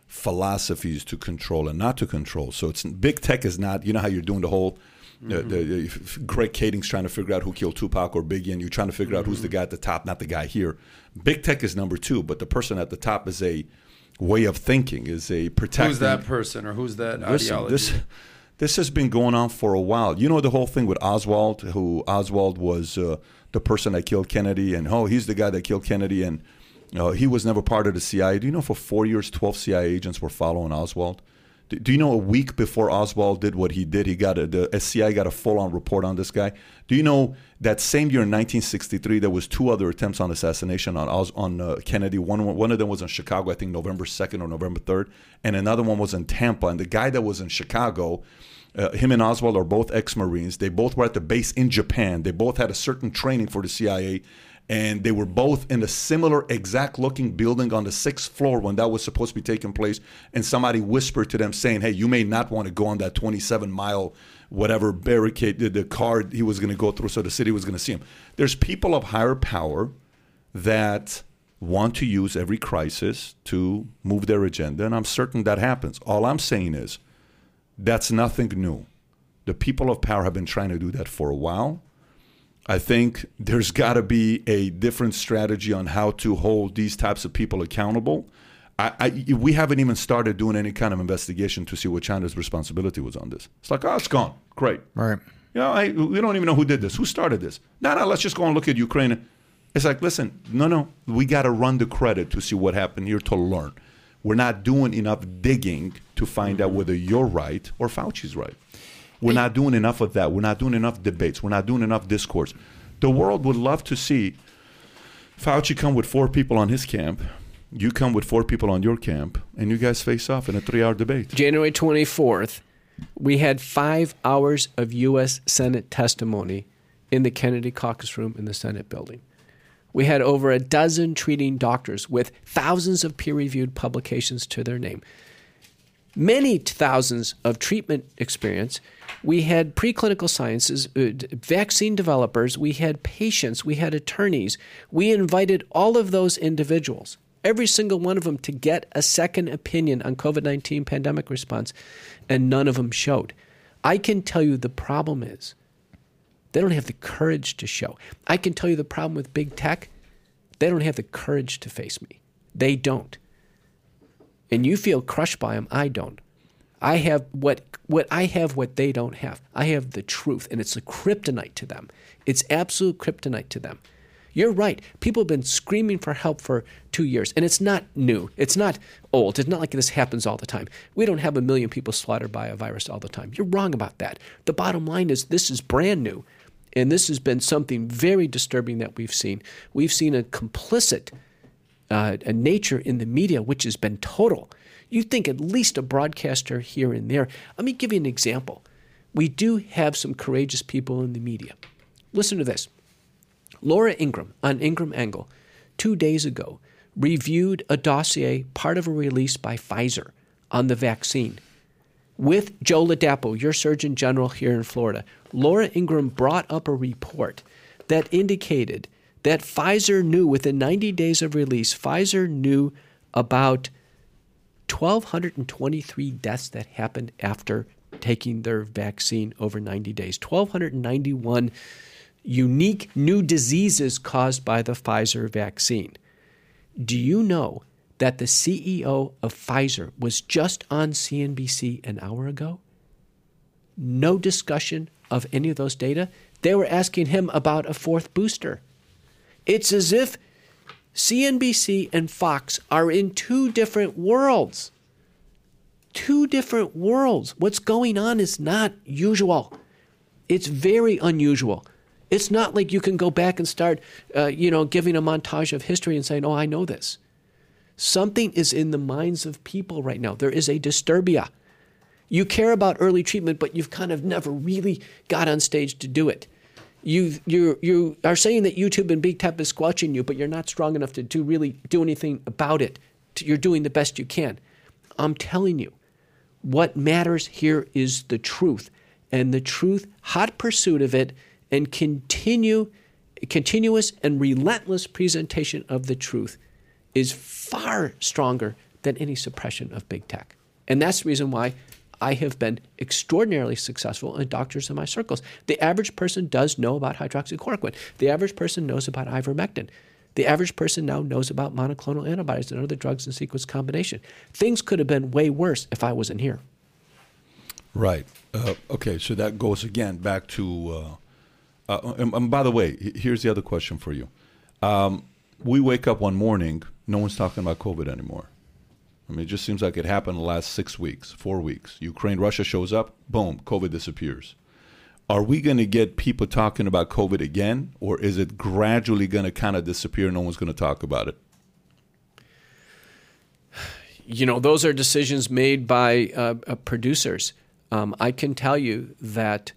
S2: philosophies to control and not to control. So it's big tech is not. You know how you're doing the whole. Uh, the, the, f- Greg Kading's trying to figure out who killed Tupac or Biggie, and you're trying to figure out who's the guy at the top, not the guy here. Big tech is number two, but the person at the top is a way of thinking, is a protecting.
S4: who's that person or who's that
S2: Listen,
S4: ideology?
S2: this this has been going on for a while. You know the whole thing with Oswald, who Oswald was uh, the person that killed Kennedy, and oh, he's the guy that killed Kennedy, and uh, he was never part of the CIA. Do you know for four years, twelve CIA agents were following Oswald? Do, you know a week before Oswald did what he did, he got a, the SCI got a full on report on this guy? Do you know that same year in 1963 there was two other attempts on assassination on Os, on uh, Kennedy? One one of them was in Chicago, I think November 2nd or November 3rd, and another one was in Tampa. And the guy that was in Chicago, uh, him and Oswald are both ex-Marines. They both were at the base in Japan. They both had a certain training for the CIA and they were both in a similar exact looking building on the sixth floor when that was supposed to be taking place and somebody whispered to them saying hey you may not want to go on that 27 mile whatever barricade the, the car he was going to go through so the city was going to see him there's people of higher power that want to use every crisis to move their agenda and i'm certain that happens all i'm saying is That's nothing new. The people of power have been trying to do that for a while. I think there's got to be a different strategy on how to hold these types of people accountable. I, I, we haven't even started doing any kind of investigation to see what China's responsibility was on this. It's like, oh, it's gone. Great.
S5: Right.
S2: You know, I, we don't even know who did this. Who started this? No, no, let's just go and look at Ukraine. It's like, listen, no, no, we got to run the credit to see what happened here to learn. We're not doing enough digging to find out whether you're right or Fauci's right. We're not doing enough of that. We're not doing enough debates. We're not doing enough discourse. The world would love to see Fauci come with four people on his camp, you come with four people on your camp, and you guys face off in a three hour debate.
S3: January 24th, we had five hours of U.S. Senate testimony in the Kennedy caucus room in the Senate building. We had over a dozen treating doctors with thousands of peer reviewed publications to their name, many thousands of treatment experience. We had preclinical sciences, uh, vaccine developers, we had patients, we had attorneys. We invited all of those individuals, every single one of them, to get a second opinion on COVID 19 pandemic response, and none of them showed. I can tell you the problem is they don't have the courage to show. I can tell you the problem with big tech. They don't have the courage to face me. They don't. And you feel crushed by them. I don't. I have what what I have what they don't have. I have the truth, and it's a kryptonite to them. It's absolute kryptonite to them. You're right. People have been screaming for help for two years, and it's not new. It's not old. It's not like this happens all the time. We don't have a million people slaughtered by a virus all the time. You're wrong about that. The bottom line is this is brand new. And this has been something very disturbing that we've seen. We've seen a complicit uh, a nature in the media which has been total. You think at least a broadcaster here and there. Let me give you an example. We do have some courageous people in the media. Listen to this. Laura Ingraham on Ingraham Angle two days ago reviewed a dossier, part of a release by Pfizer on the vaccine with Joe Ladapo, your Surgeon General here in Florida, Laura Ingraham brought up a report that indicated that Pfizer knew within 90 days of release, Pfizer knew about 1,223 deaths that happened after taking their vaccine over 90 days. 1,291 unique new diseases caused by the Pfizer vaccine. Do you know that the CEO of Pfizer was just on CNBC an hour ago? No discussion of any of those data. They were asking him about a fourth booster. It's as if CNBC and Fox are in two different worlds. Two different worlds. What's going on is not usual. It's very unusual. It's not like you can go back and start, uh, you know, giving a montage of history and saying, "Oh, I know this." Something is in the minds of people right now. There is a disturbia. You care about early treatment, but you've kind of never really got on stage to do it. You you you are saying that YouTube and Big Tech is squelching you, but you're not strong enough to do really do anything about it. You're doing the best you can. I'm telling you, what matters here is the truth, and the truth, hot pursuit of it, and continue continuous and relentless presentation of the truth is far stronger than any suppression of big tech. And that's the reason why I have been extraordinarily successful in doctors in my circles. The average person does know about hydroxychloroquine. The average person knows about ivermectin. The average person now knows about monoclonal antibodies and other drugs in sequence combination. Things could have been way worse if I wasn't here.
S2: Right. Uh, okay, so that goes again back to. Uh, uh, and, and, by the way, here's the other question for you. Um, we wake up one morning no one's talking about COVID anymore. I mean, it just seems like it happened the last six weeks, four weeks. Ukraine, Russia shows up, boom, COVID disappears. Are we going to get people talking about COVID again, or is it gradually going to kind of disappear? No one's going to talk about it.
S3: You know, those are decisions made by uh, uh, producers. Um, I can tell you that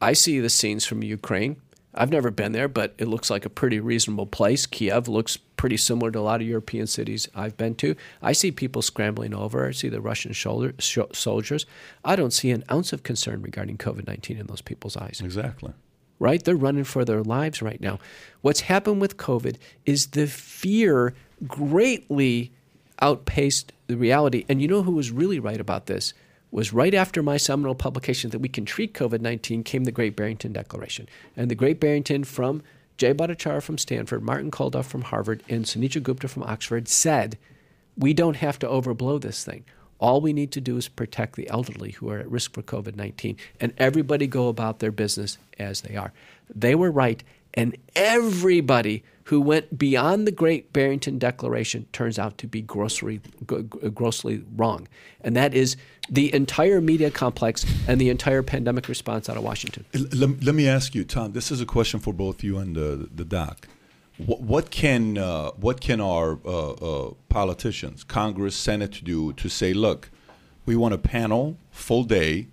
S3: I see the scenes from Ukraine. I've never been there, but it looks like a pretty reasonable place. Kiev looks pretty similar to a lot of European cities I've been to. I see people scrambling over. I see the Russian shoulder, sh- soldiers. I don't see an ounce of concern regarding COVID 19 in those people's eyes.
S2: Exactly.
S3: Right? They're running for their lives right now. What's happened with COVID is the fear greatly outpaced the reality. And you know who was really right about this? Was right after my seminal publication that we can treat COVID 19 came the Great Barrington Declaration. And the Great Barrington from Jay Bhattacharya from Stanford, Martin Kulldorff from Harvard, and Sunetra Gupta from Oxford said, we don't have to overblow this thing. All we need to do is protect the elderly who are at risk for COVID 19, and everybody go about their business as they are. They were right, and everybody who went beyond the Great Barrington Declaration turns out to be grossly, grossly wrong. And that is the entire media complex and the entire pandemic response out of Washington.
S2: Let, let me ask you, Tom, this is a question for both you and the, the doc. What, what can, uh, what can our uh, uh, politicians, Congress, Senate do to say, look, we want a panel, full day,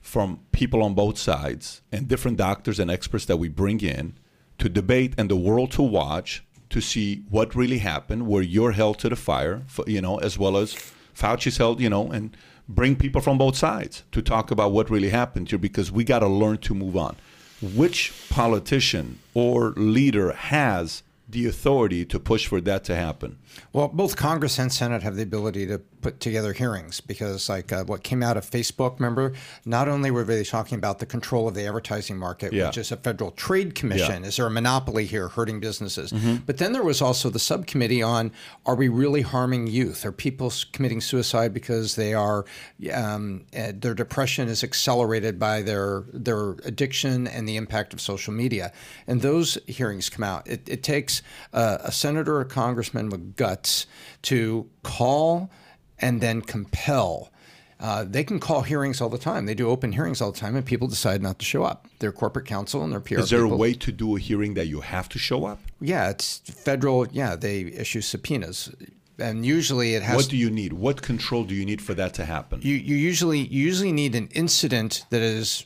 S2: from people on both sides and different doctors and experts that we bring in to debate and the world to watch to see what really happened, where you're held to the fire, you know, as well as Fauci's held, you know, and bring people from both sides to talk about what really happened here because we got to learn to move on. Which politician or leader has the authority to push for that to happen?
S5: Well, both Congress and Senate have the ability to put together hearings because, like, uh, what came out of Facebook, remember, not only were they talking about the control of the advertising market, yeah. which is a federal trade commission, yeah. is there a monopoly here hurting businesses? Mm-hmm. But then there was also the subcommittee on are we really harming youth? Are people committing suicide because they are um, uh, their depression is accelerated by their their addiction and the impact of social media? And those hearings come out. It, it takes uh, a senator or a congressman with guts to call and then compel. Uh, they can call hearings all the time. They do open hearings all the time, and people decide not to show up. Their corporate counsel and their PR.
S2: Is there
S5: people,
S2: a way to do a hearing that you have to show up?
S5: Yeah, it's federal. Yeah, they issue subpoenas, and usually it has.
S2: What do you need? What control do you need for that to happen?
S5: You you usually you usually need an incident that is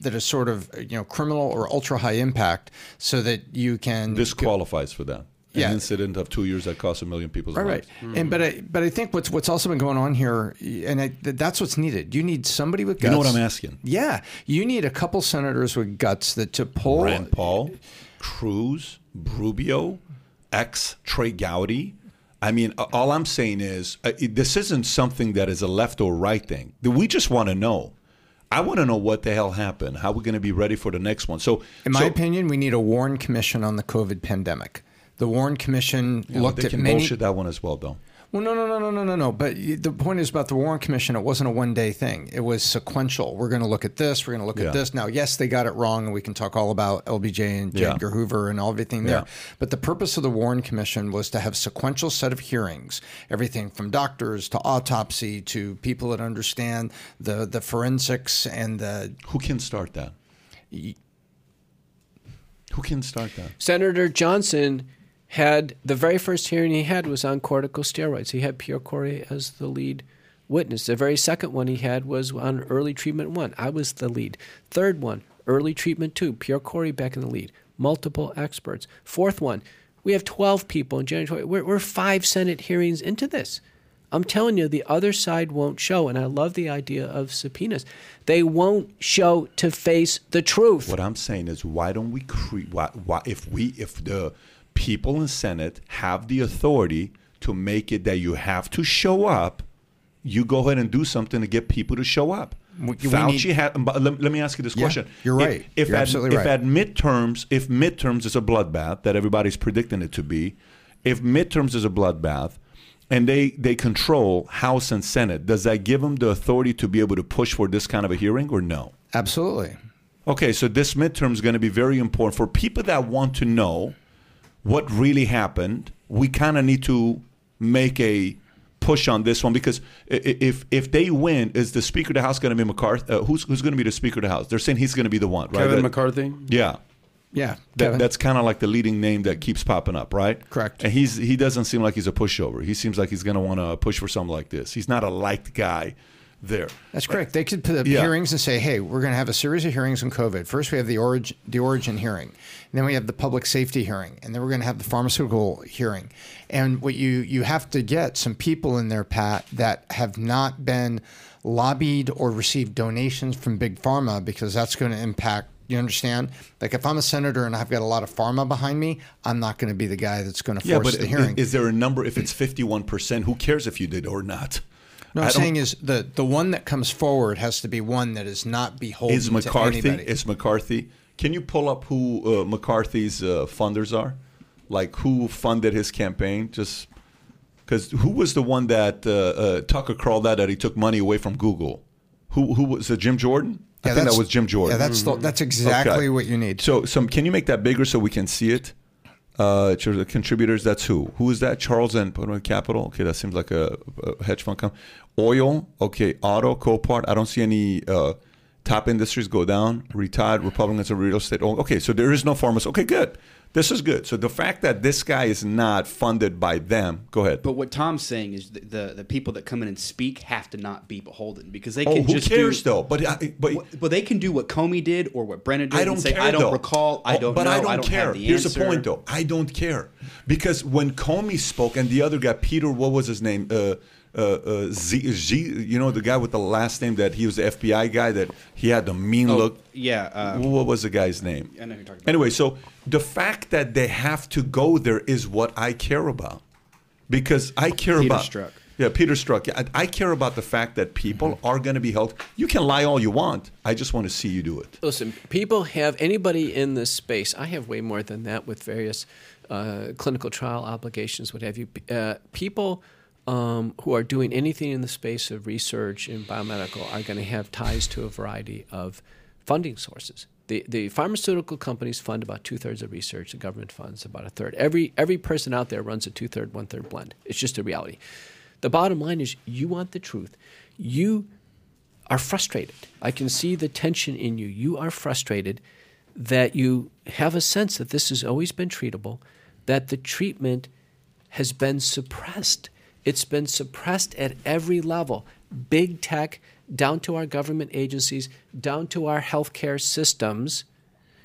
S5: that is sort of you know criminal or ultra high impact, so that you can.
S2: This qualifies for that yeah. an incident of two years that cost a million people's
S5: right,
S2: lives.
S5: Right, mm. and but I but I think what's what's also been going on here, and I, that's what's needed. You need somebody with guts.
S2: You know what I'm asking?
S5: Yeah, you need a couple senators with guts that to pull
S2: Rand Paul, Cruz, Rubio, ex Trey Gowdy. I mean, all I'm saying is uh, this isn't something that is a left or right thing. We just want to know. I want to know what the hell happened. How we're going to be ready for the next one. So,
S5: in my
S2: so,
S5: opinion, we need a Warren Commission on the COVID pandemic. The Warren Commission yeah, looked
S2: they
S5: at
S2: can
S5: many.
S2: bullshit that one as well, though.
S5: Well, no, no, no, no, no, no, no. But the point is about the Warren Commission. It wasn't a one-day thing. It was sequential. We're going to look at this. We're going to look yeah. at this. Now, yes, they got it wrong, and we can talk all about LBJ and J. Edgar. Hoover and all everything there. Yeah. But the purpose of the Warren Commission was to have sequential set of hearings, everything from doctors to autopsy to people that understand the the forensics and the.
S2: Who can start that? Who can start that?
S3: Senator Johnson had the very first hearing he had was on corticosteroids. He had Pierre Kory as the lead witness. The very second one he had was on early treatment one. I was the lead. Third one, early treatment two. Pierre Kory back in the lead. Multiple experts. Fourth one, we have 12 people in January. We're, we're five Senate hearings into this. I'm telling you, the other side won't show. And I love the idea of subpoenas. They won't show to face the truth.
S2: What I'm saying is, why don't we create? Why, why, if we, if the people in Senate have the authority to make it that you have to show up, you go ahead and do something to get people to show up. We, Fauci need, had. Let, let, me ask you this yeah, question.
S5: You're right.
S2: If, if
S5: you're
S2: at,
S5: absolutely
S2: if at midterms, if midterms is a bloodbath that everybody's predicting it to be, if midterms is a bloodbath, and they they control House and Senate, does that give them the authority to be able to push for this kind of a hearing or no?
S5: Absolutely.
S2: Okay, so this midterm is going to be very important for people that want to know what really happened, we kind of need to make a push on this one because if if they win, is the Speaker of the House going to be McCarthy? Uh, who's who's going to be the Speaker of the House? They're saying he's going to be the one, right?
S4: Kevin
S2: that,
S4: McCarthy.
S2: Yeah.
S5: Yeah,
S2: that, that's kind of like the leading name that keeps popping up, right?
S5: Correct.
S2: And he's he doesn't seem like he's a pushover. He seems like he's going to want to push for something like this. He's not a liked guy there.
S5: That's correct. They could put up yeah. hearings and say, "Hey, we're going to have a series of hearings on COVID. First, we have the origin the origin hearing, then we have the public safety hearing, and then we're going to have the pharmaceutical hearing. And what you you have to get some people in there, Pat, that have not been lobbied or received donations from big pharma because that's going to impact you understand? Like if I'm a senator and I've got a lot of pharma behind me, I'm not going to be the guy that's going to force
S2: yeah, but
S5: the hearing.
S2: Is there a number? If it's 51%, who cares if you did or not?
S5: No,
S2: I
S5: I'm saying is the the one that comes forward has to be one that is not beholden
S2: is
S5: to
S2: McCarthy.
S5: anybody.
S2: Is McCarthy? Can you pull up who uh, McCarthy's uh, funders are? Like who funded his campaign? Just because who was the one that uh, uh, Tucker crawled out that he took money away from Google? Who who was it? Jim Jordan? I
S5: Yeah,
S2: think that was Jim Jordan.
S5: Yeah, that's the, that's exactly
S2: Okay.
S5: what you need.
S2: So, some can you make that bigger so we can see it? Uh, the contributors, that's who? Who is that? Charles and Capital. Okay, that seems like a, a hedge fund. Com- Oil. Okay, auto, Copart. I don't see any uh, top industries go down. Retired Republicans of real estate. Oh, okay, so there is no farmers. Okay, good. This is good. So the fact that this guy is not funded by them. Go ahead.
S1: But what Tom's saying is the, the the people that come in and speak have to not be beholden because they can
S2: oh,
S1: can
S2: who
S1: just
S2: cares
S1: do,
S2: though? But I- but
S1: What- But they can do what Comey did or what Brennan did
S2: I don't
S1: say,
S2: care.
S1: I don't
S2: though.
S1: recall, I
S2: Oh,
S1: don't
S2: but
S1: know,
S2: I don't care.
S1: have the
S2: Here's
S1: answer.
S2: the point, though. I don't care because when Comey spoke and the other guy, Peter, what was his name? Uh, uh, uh, Z, Z, you know, the guy with the last name that he was the FBI guy that he had the mean
S1: Oh,
S2: look.
S1: yeah, uh,
S2: what was the guy's name?
S1: I know who you're talking about.
S2: Anyway, so the fact that they have to go there is what I care about because I care
S1: Peter
S2: about.
S1: Strzok.
S2: Yeah, Peter Strzok. Yeah, I, I care about the fact that people
S1: Mm-hmm.
S2: are going to be held. You can lie all you want. I just want to see you do it.
S3: Listen, people have anybody in this space. I have way more than that with various uh, clinical trial obligations, what have you. Uh, people um, who are doing anything in the space of research in biomedical are going to have ties to a variety of funding sources. The, the pharmaceutical companies fund about two thirds of research. The government funds about a third. Every every person out there runs a two third, one third blend. It's just a reality. The bottom line is you want the truth. You are frustrated. I can see the tension in you. You are frustrated that you have a sense that this has always been treatable, that the treatment has been suppressed. It's been suppressed at every level big tech, down to our government agencies, down to our healthcare systems.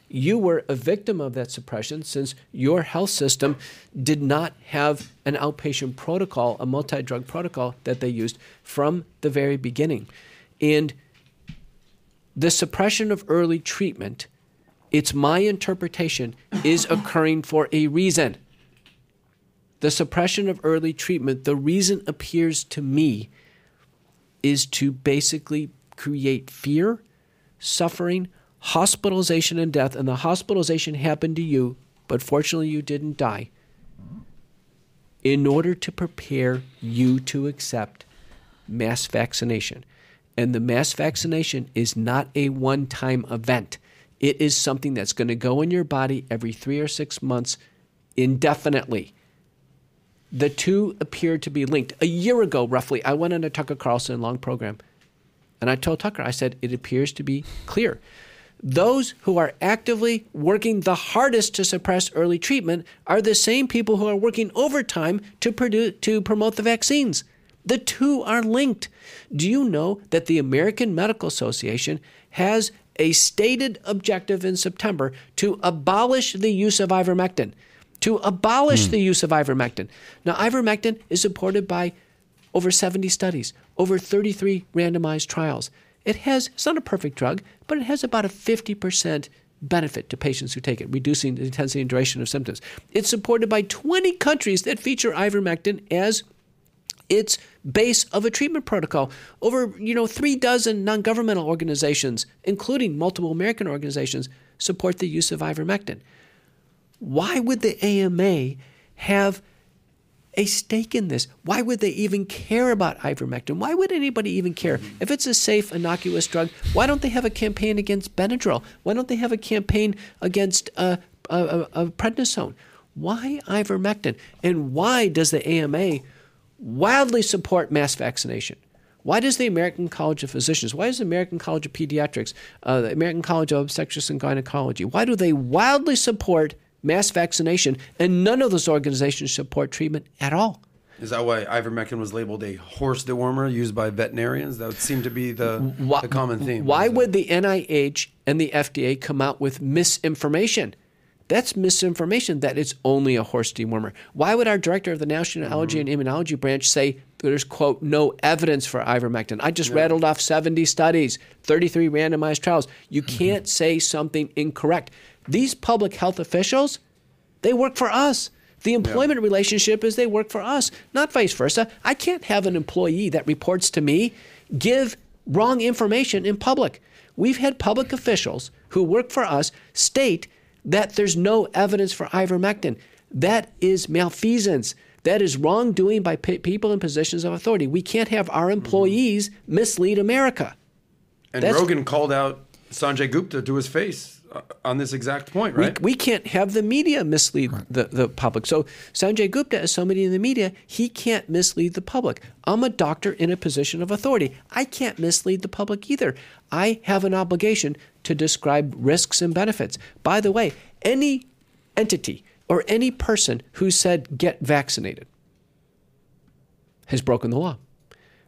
S3: You were a victim of that suppression since your health system did not have an outpatient protocol, a multi drug protocol that they used from the very beginning. And the suppression of early treatment, it's my interpretation, is occurring for a reason. The suppression of early treatment, the reason appears to me is to basically create fear, suffering, hospitalization, and death. And the hospitalization happened to you, but fortunately you didn't die, in order to prepare you to accept mass vaccination. And the mass vaccination is not a one time event. It is something that's going to go in your body every three or six months indefinitely. The two appear to be linked. A year ago, roughly, I went on a Tucker Carlson long program, and I told Tucker, I said, it appears to be clear. Those who are actively working the hardest to suppress early treatment are the same people who are working overtime to, produce, to promote the vaccines. The two are linked. Do you know that the American Medical Association has a stated objective in September to abolish the use of ivermectin? To abolish hmm. the use of ivermectin. Now, ivermectin is supported by over 70 studies, over 33 randomized trials. It has, it's not a perfect drug, but it has about a 50% benefit to patients who take it, reducing the intensity and duration of symptoms. It's supported by 20 countries that feature ivermectin as its base of a treatment protocol. Over, you know, three dozen non-governmental organizations, including multiple American organizations, support the use of ivermectin. Why would the AMA have a stake in this? Why would they even care about ivermectin? Why would anybody even care? If it's a safe, innocuous drug, why don't they have a campaign against Benadryl? Why don't they have a campaign against uh, uh, uh, uh, prednisone? Why ivermectin? And why does the AMA wildly support mass vaccination? Why does the American College of Physicians, why does the American College of Pediatrics, uh, the American College of Obstetrics and Gynecology, why do they wildly support mass vaccination and none of those organizations support treatment at all?
S4: Is that why ivermectin was labeled a horse dewormer used by veterinarians? That would seem to be the,
S3: Why,
S4: the common theme.
S3: Why would the NIH and the FDA come out with misinformation? That's misinformation that it's only a horse dewormer. Why would our director of the National mm-hmm. Allergy and Immunology branch say there's, quote, no evidence for ivermectin? I just rattled off 70 studies, 33 randomized trials. You mm-hmm. can't say something incorrect. These public health officials, they work for us. The employment relationship is they work for us, not vice versa. I can't have an employee that reports to me give wrong information in public. We've had public officials who work for us state that there's no evidence for ivermectin. That is malfeasance. That is wrongdoing by pe- people in positions of authority. We can't have our mm-hmm. employees mislead America.
S4: And
S3: That's-
S4: Rogan called out Sanjay Gupta to his face on this exact point,
S3: We,
S4: right?
S3: we can't have the media mislead the, the public. So Sanjay Gupta, is somebody in the media, he can't mislead the public. I'm a doctor in a position of authority. I can't mislead the public either. I have an obligation to describe risks and benefits. By the way, any entity or any person who said get vaccinated has broken the law.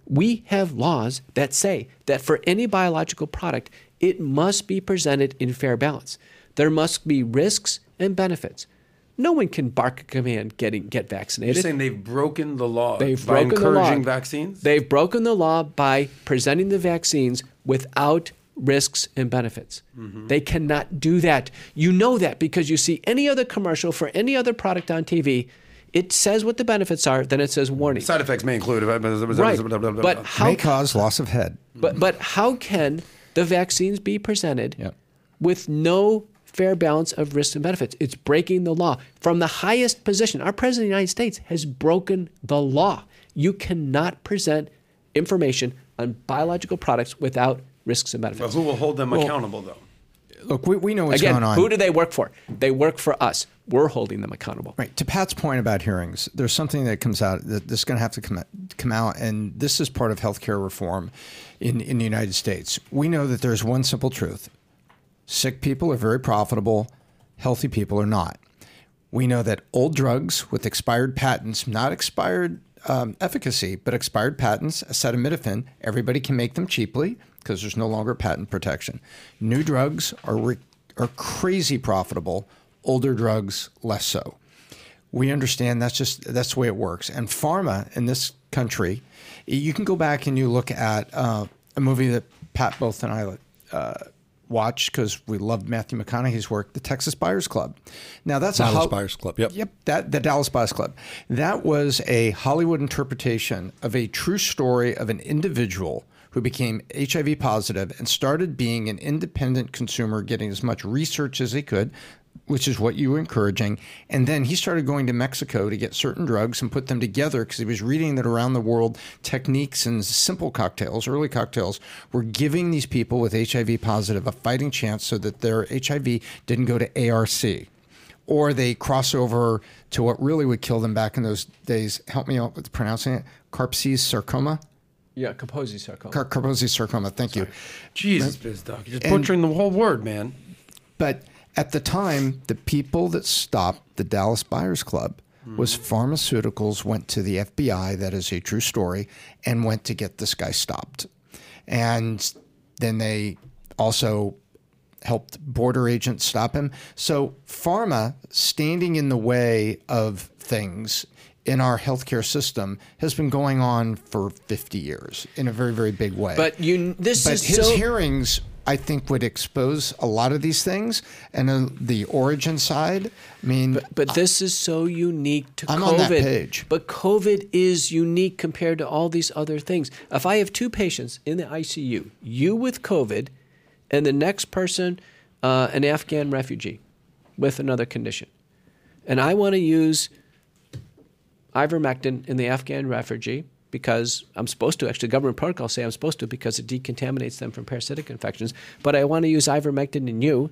S3: We have laws that say that for any biological product, it must be presented in fair balance. There must be risks and benefits. No one can bark a command getting get vaccinated.
S4: You're
S3: vaccinated.
S4: saying they've broken the law
S3: They've
S4: by
S3: broken the law.
S4: encouraging vaccines?
S3: They've broken the law by presenting the vaccines without risks and benefits.
S4: Mm-hmm.
S3: They cannot do that. You know that because you see any other commercial for any other product on TV. It says what the benefits are, then it says warning.
S4: Side effects may include.
S3: Right. But how
S5: May cause loss of head.
S3: but but how can the vaccines be presented
S5: Yep.
S3: with no fair balance of risks and benefits? It's breaking the law. From the highest position, our president of the United States has broken the law. You cannot present information on biological products without risks and
S4: But
S3: benefits.
S4: who will hold them accountable, though?
S5: Look, we, we know what's
S3: Again,
S5: going on.
S3: who do they work for? They work for us. We're holding them accountable.
S5: Right. To Pat's point about hearings, there's something that comes out that that's going to have to come out, come out, and this is part of healthcare reform in, in the United States. We know that there's one simple truth sick people are very profitable, healthy people are not. We know that old drugs with expired patents, not expired um, efficacy, but expired patents, acetaminophen, everybody can make them cheaply because there's no longer patent protection. New drugs are, re- are crazy profitable, older drugs less so. We understand that's just that's the way it works. And pharma in this country, you can go back and you look at uh, a movie that Pat both and I uh, watched because we loved Matthew McConaughey's work, The Texas Buyers Club. Now that's
S2: Dallas
S5: a Hol-
S2: Buyers Club. Yep.
S5: Yep, that the Dallas Buyers Club. That was a Hollywood interpretation of a true story of an individual who became HIV positive and started being an independent consumer, getting as much research as he could, which is what you were encouraging. And then he started going to Mexico to get certain drugs and put them together because he was reading that around the world, techniques and simple cocktails, early cocktails, were giving these people with HIV positive a fighting chance so that their HIV didn't go to ARC or they cross over to what really would kill them back in those days. Help me out with pronouncing it. Carpses sarcoma.
S3: Yeah, Kaposi sarcoma.
S5: Car- Kaposi sarcoma. Thank you.
S4: Jesus, biz doc. You're just
S5: And-
S4: butchering the whole word, man.
S5: But at the time, the people that stopped the Dallas Buyers Club was hmm. pharmaceuticals went to the FBI. That is a true story, and went to get this guy stopped. And then they also helped border agents stop him. So pharma standing in the way of things in our healthcare system has been going on for 50 years in a very very big way.
S3: But you, this
S5: But
S3: is
S5: his
S3: so.
S5: hearings, I think, would expose a lot of these things. And uh, the origin side, I mean,
S3: But this is so unique to
S5: I'm
S3: COVID.
S5: on that page.
S3: But COVID is unique compared to all these other things. If I have two patients in the ICU, you with COVID, and the next person, uh, an Afghan refugee with another condition, and I want to use ivermectin in the Afghan refugee because I'm supposed to. Actually, government protocols say I'm supposed to because it decontaminates them from parasitic infections. But I want to use ivermectin in you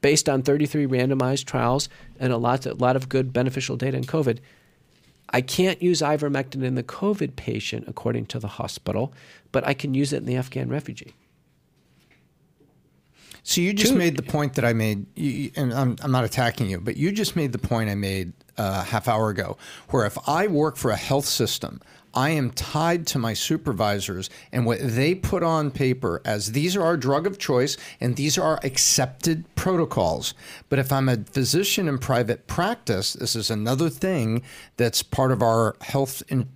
S3: based on 33 randomized trials and a lot, a lot of good beneficial data in COVID. I can't use ivermectin in the COVID patient according to the hospital, but I can use it in the Afghan refugee.
S5: So you just
S3: Two-
S5: made the point that I made, you- and I'm, I'm not attacking you, but you just made the point I made a half hour ago, where if I work for a health system, I am tied to my supervisors and what they put on paper as these are our drug of choice and these are our accepted protocols. But if I'm a physician in private practice, this is another thing that's part of our health in,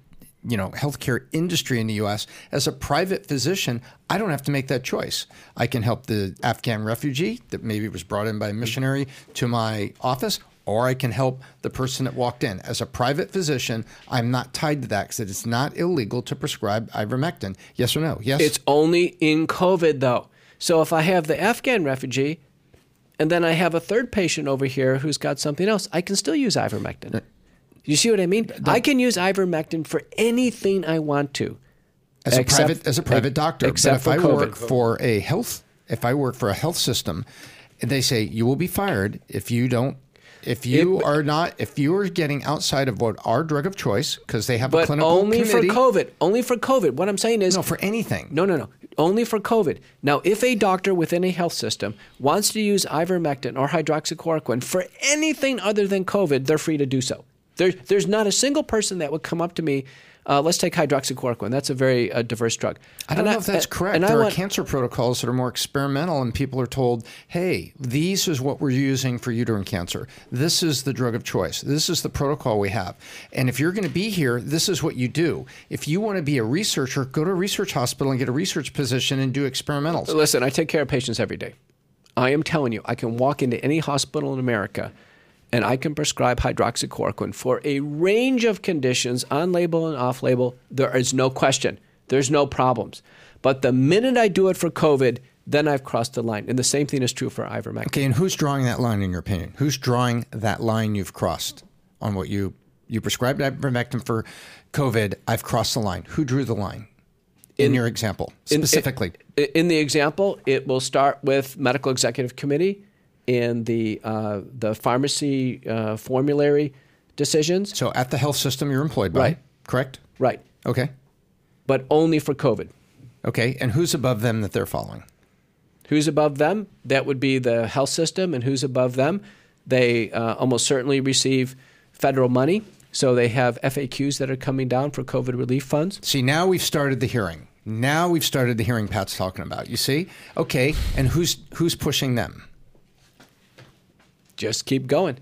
S5: you know healthcare industry in the U.S. As a private physician, I don't have to make that choice. I can help the Afghan refugee that maybe was brought in by a missionary to my office, or I can help the person that walked in. As a private physician, I'm not tied to that because it's not illegal to prescribe ivermectin. Yes or no? Yes.
S3: It's only in COVID, though. So if I have the Afghan refugee and then I have a third patient over here who's got something else, I can still use ivermectin. Uh, you see what I mean? I can use ivermectin for anything I want to.
S5: as a private as a private doctor.
S3: except
S5: but if
S3: for
S5: I
S3: COVID.
S5: work for a health if I work for a health system, they say you will be fired if you don't. If you
S3: It-
S5: are not, if you are getting outside of what our drug of choice, because they have a
S3: But
S5: clinical
S3: only
S5: committee.
S3: for COVID. Only for COVID. What I'm saying is
S5: No, for anything.
S3: No, no, no. Only for COVID. Now, if a doctor within a health system wants to use ivermectin or hydroxychloroquine for anything other than COVID, they're free to do so. There, there's not a single person that would come up to me. Uh, let's take hydroxychloroquine. That's a very uh, diverse drug.
S5: I don't
S3: And
S5: know if that's
S3: and-
S5: correct.
S3: And I
S5: there are
S3: want,
S5: cancer protocols that are more experimental, and people are told, "Hey, these is what we're using for uterine cancer. This is the drug of choice. This is the protocol we have. And if you're going to be here, this is what you do. If you want to be a researcher, go to a research hospital and get a research position and do experimentals.
S3: Listen, I take care of patients every day. I am telling you, I can walk into any hospital in America and I can prescribe hydroxychloroquine for a range of conditions, on label and off label. There is no question. There's no problems. But the minute I do it for COVID, then I've crossed the line. And the same thing is true for ivermectin.
S5: Okay, and who's drawing that line in your opinion? Who's drawing that line you've crossed on what you you prescribed ivermectin for COVID? I've crossed the line. Who drew the line in, your example
S3: In-
S5: specifically?
S3: In, in the example, it will start with medical executive committee and the uh, the pharmacy uh, formulary decisions.
S5: so at the health system you're employed by,
S3: Right.
S5: correct?
S3: Right.
S5: Okay.
S3: But only for COVID.
S5: Okay, and who's above them that they're following?
S3: Who's above them? That would be the health system. And who's above them? They uh, almost certainly receive federal money. So they have FAQs that are coming down for COVID relief funds.
S5: See, now we've started the hearing. Now we've started the hearing Pat's talking about. You see? Okay, and who's who's pushing them?
S3: Just keep going.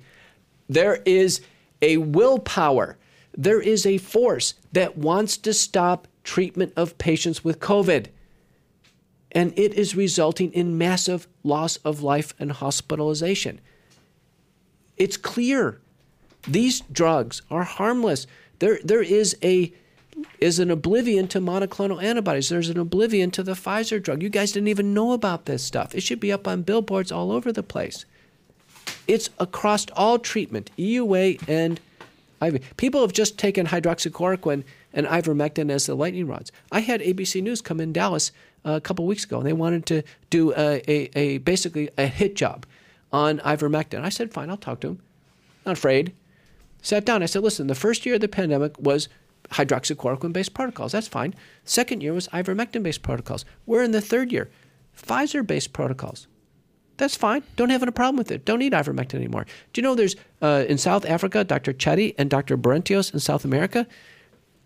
S3: There is a willpower, there is a force that wants to stop treatment of patients with COVID. And it is resulting in massive loss of life and hospitalization. It's clear these drugs are harmless. There, there is a is an oblivion to monoclonal antibodies. There's an oblivion to the Pfizer drug. You guys didn't even know about this stuff. It should be up on billboards all over the place. It's across all treatment, EUA and IV. People have just taken hydroxychloroquine and ivermectin as the lightning rods. I had ABC News come in Dallas uh, a couple weeks ago, and they wanted to do a, a, a basically a hit job on ivermectin. I said, fine, I'll talk to them. Not afraid. Sat down. I said, listen, the first year of the pandemic was hydroxychloroquine based protocols. That's fine. Second year was ivermectin based protocols. We're in the third year. Pfizer based protocols. That's fine. Don't have a problem with it. Don't need ivermectin anymore. Do you know there's uh, in South Africa, Dr. Chetty and Dr. Berentios in South America?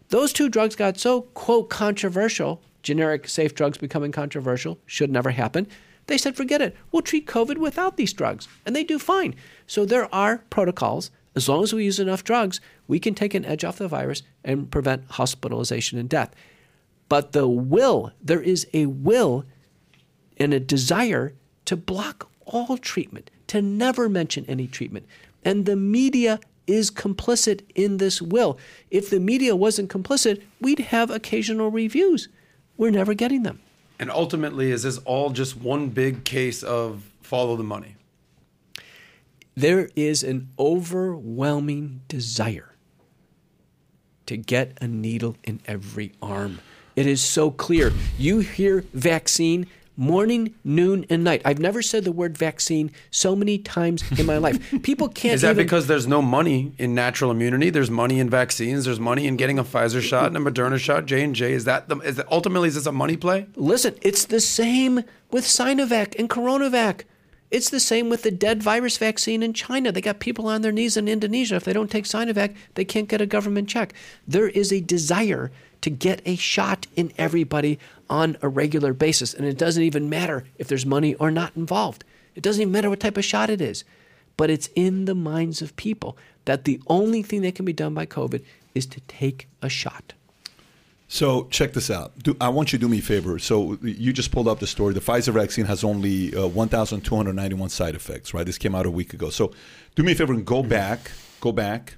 S3: Those two drugs got so, quote, controversial, generic safe drugs becoming controversial, should never happen. They said, forget it. We'll treat COVID without these drugs. And they do fine. So there are protocols. As long as we use enough drugs, we can take an edge off the virus and prevent hospitalization and death. But the will, there is a will and a desire to block all treatment, to never mention any treatment. And the media is complicit in this will. If the media wasn't complicit, we'd have occasional reviews. We're never getting them.
S4: And ultimately, is this all just one big case of follow the money?
S3: There is an overwhelming desire to get a needle in every arm. It is so clear. You hear vaccine morning, noon, and night. I've never said the word vaccine so many times in my life. People can't
S4: Is that
S3: even,
S4: because there's no money in natural immunity? There's money in vaccines. There's money in getting a Pfizer shot and a Moderna shot. J and J. Is that the? Is that ultimately is this a money play?
S3: Listen, it's the same with Sinovac and CoronaVac. It's the same with the dead virus vaccine in China. They got people on their knees in Indonesia. If they don't take Sinovac, they can't get a government check. There is a desire to get a shot in everybody on a regular basis. And it doesn't even matter if there's money or not involved. It doesn't even matter what type of shot it is. But it's in the minds of people that the only thing that can be done by COVID is to take a shot.
S2: So check this out. Do, I want you to do me a favor. So you just pulled up the story. The Pfizer vaccine has only uh, 1,291 side effects. Right? This came out a week ago. So do me a favor and go back. Go back.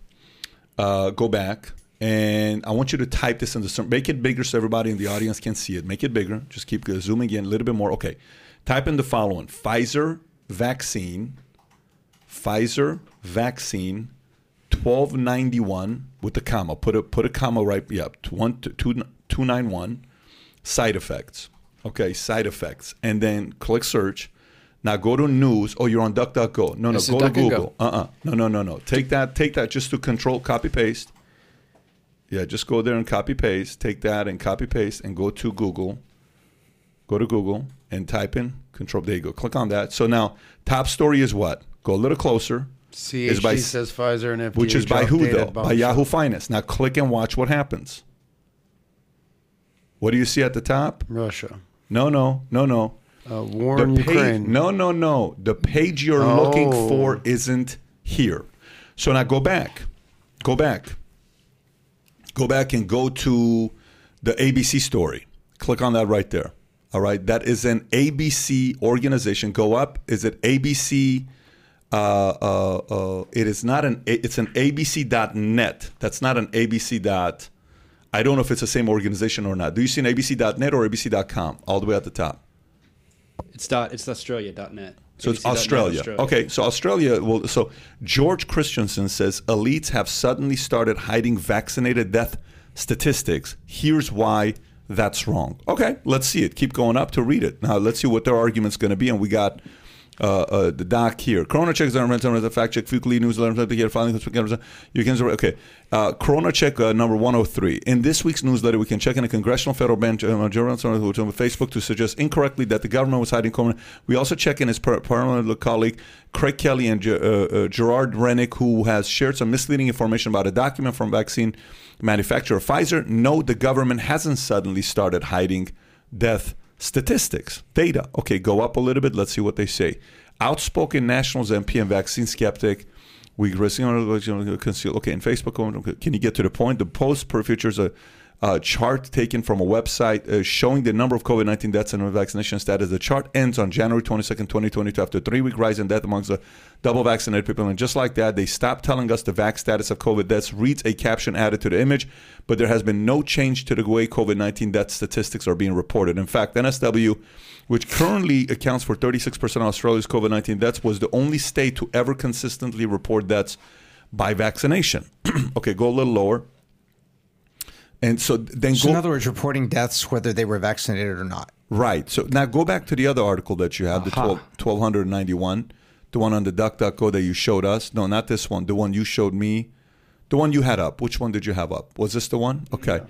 S2: Uh, go back. And I want you to type this in the make it bigger so everybody in the audience can see it. Make it bigger. Just keep zooming in a little bit more. Okay. Type in the following: Pfizer vaccine. Pfizer vaccine 1291 with the comma. Put a put a comma right. Yeah, one two two nine one. Side effects. Okay, side effects, and then click search. Now go to news. Oh, you're on DuckDuckGo. No, no, go to Google. Uh, uh-uh. uh No, no, no, no. Take that. Take that. Just to control copy paste. Yeah, just go there and copy paste. Take that and copy paste and go to Google. Go to Google and type in control. There you go. Click on that. So now top story is what? Go a little closer.
S4: CHD is by, says Pfizer and FDA.
S2: Which is by who though? By Yahoo Finance. Now click and watch what happens. What do you see at the top?
S4: Russia.
S2: No, no, no, no.
S4: Uh, war in Ukraine.
S2: No, no, no. The page you're oh. looking for isn't here. So now go back. Go back. Go back and go to the ABC story. Click on that right there. All right. That is an ABC organization. Go up. Is it ABC? uh, uh, uh, it is not an it's an abc.net that's not an abc dot i don't know if it's the same organization or not do you see an abc.net or abc.com all the way at the top
S1: it's dot it's australia.net
S2: so it's Australia. Australia. Okay, so Australia. Well, so George Christensen says elites have suddenly started hiding vaccinated death statistics. Here's why that's wrong. Okay, let's see it. Keep going up to read it. Now let's see what their argument's going to be. And we got uh, uh, the doc here. Corona check is the fact check, weekly news here, you can, okay. Uh, Corona check uh, number 103. In this week's newsletter, we can check in a congressional federal bench uh, on Facebook to suggest incorrectly that the government was hiding Corona. We also check in his parliamentary colleague, Craig Kelly and uh, uh, Gerard Rennick, who has shared some misleading information about a document from vaccine manufacturer Pfizer. No, the government hasn't suddenly started hiding death Statistics, data. Okay, go up a little bit. Let's see what they say. Outspoken nationals, MP, and vaccine skeptic. We conceal. Okay, in Facebook, can you get to the point? The post per features a uh, chart taken from a website uh, showing the number of COVID 19 deaths and vaccination status. The chart ends on January 22nd, 2022, after a three week rise in death amongst the double vaccinated people. And just like that, they stopped telling us the vac status of COVID deaths, reads a caption added to the image, but there has been no change to the way COVID 19 death statistics are being reported. In fact, NSW, which currently accounts for 36% of Australia's COVID 19 deaths, was the only state to ever consistently report deaths by vaccination. okay, go a little lower. And so then
S5: so
S2: go,
S5: in other words, reporting deaths whether they were vaccinated or not.
S2: Right. So now go back to the other article that you have, uh-huh. the 12, 1291, the one on the DuckDuckGo that you showed us. No, not this one. The one you showed me. The one you had up. Which one did you have up? Was this the one? Okay. Yeah.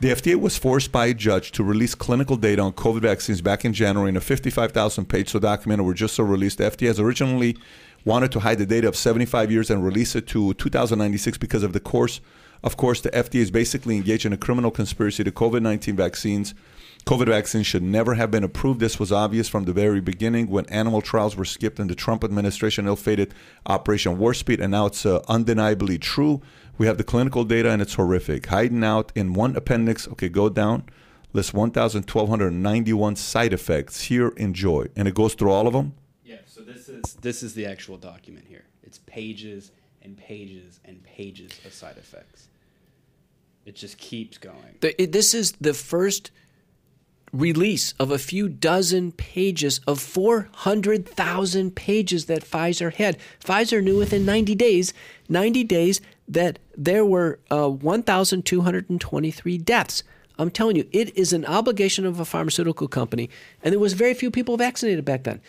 S2: The FDA was forced by a judge to release clinical data on COVID vaccines back in January in a 55,000 page so document were just so released. The FDA has originally wanted to hide the data of 75 years and release it to 2096 because of the course of course, the FDA is basically engaged in a criminal conspiracy to COVID 19 vaccines. COVID vaccines should never have been approved. This was obvious from the very beginning when animal trials were skipped in the Trump administration ill fated Operation Warp Speed, and now it's uh, undeniably true. We have the clinical data, and it's horrific. Hiding out in one appendix, okay, go down, list 1,1291 side effects. Here, enjoy. And it goes through all of them?
S1: Yeah, so this is, this is the actual document here. It's pages and pages and pages of side effects. It just keeps going.
S3: The, it, this is the first release of a few dozen pages of 400,000 pages that Pfizer had. Pfizer knew within 90 days, 90 days that there were uh, 1,223 deaths. I'm telling you, it is an obligation of a pharmaceutical company, and there was very few people vaccinated back then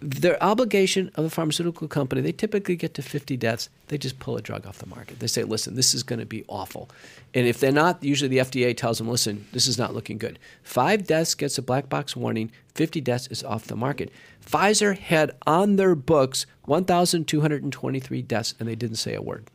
S3: their obligation of a pharmaceutical company, they typically get to 50 deaths, they just pull a drug off the market. They say, listen, this is going to be awful. And if they're not, usually the FDA tells them, listen, this is not looking good. Five deaths gets a black box warning, 50 deaths is off the market. Pfizer had on their books 1,223 deaths, and they didn't say a word.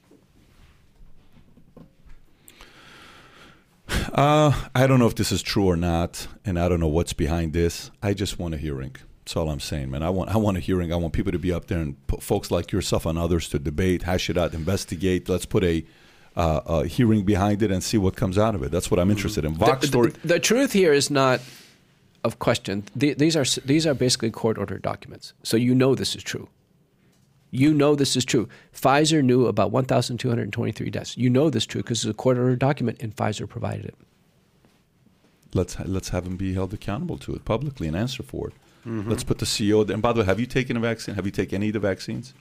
S2: Uh, I don't know if this is true or not, and I don't know what's behind this. I just want a hearing. That's all I'm saying, man. I want I want a hearing. I want people to be up there and put folks like yourself and others to debate, hash it out, investigate. Let's put a uh, uh, hearing behind it and see what comes out of it. That's what I'm interested in. Vox
S3: the,
S2: story.
S3: the, the truth here is not of question. The, these are these are basically court ordered documents, so you know this is true. You know this is true. Pfizer knew about 1,223 deaths. You know this is true because it's a court ordered document, and Pfizer provided it.
S2: let's let's have them be held accountable to it publicly and answer for it.
S3: Mm-hmm.
S2: Let's put the CEO. there. And by the way, have you taken a vaccine? Have you taken any of the vaccines?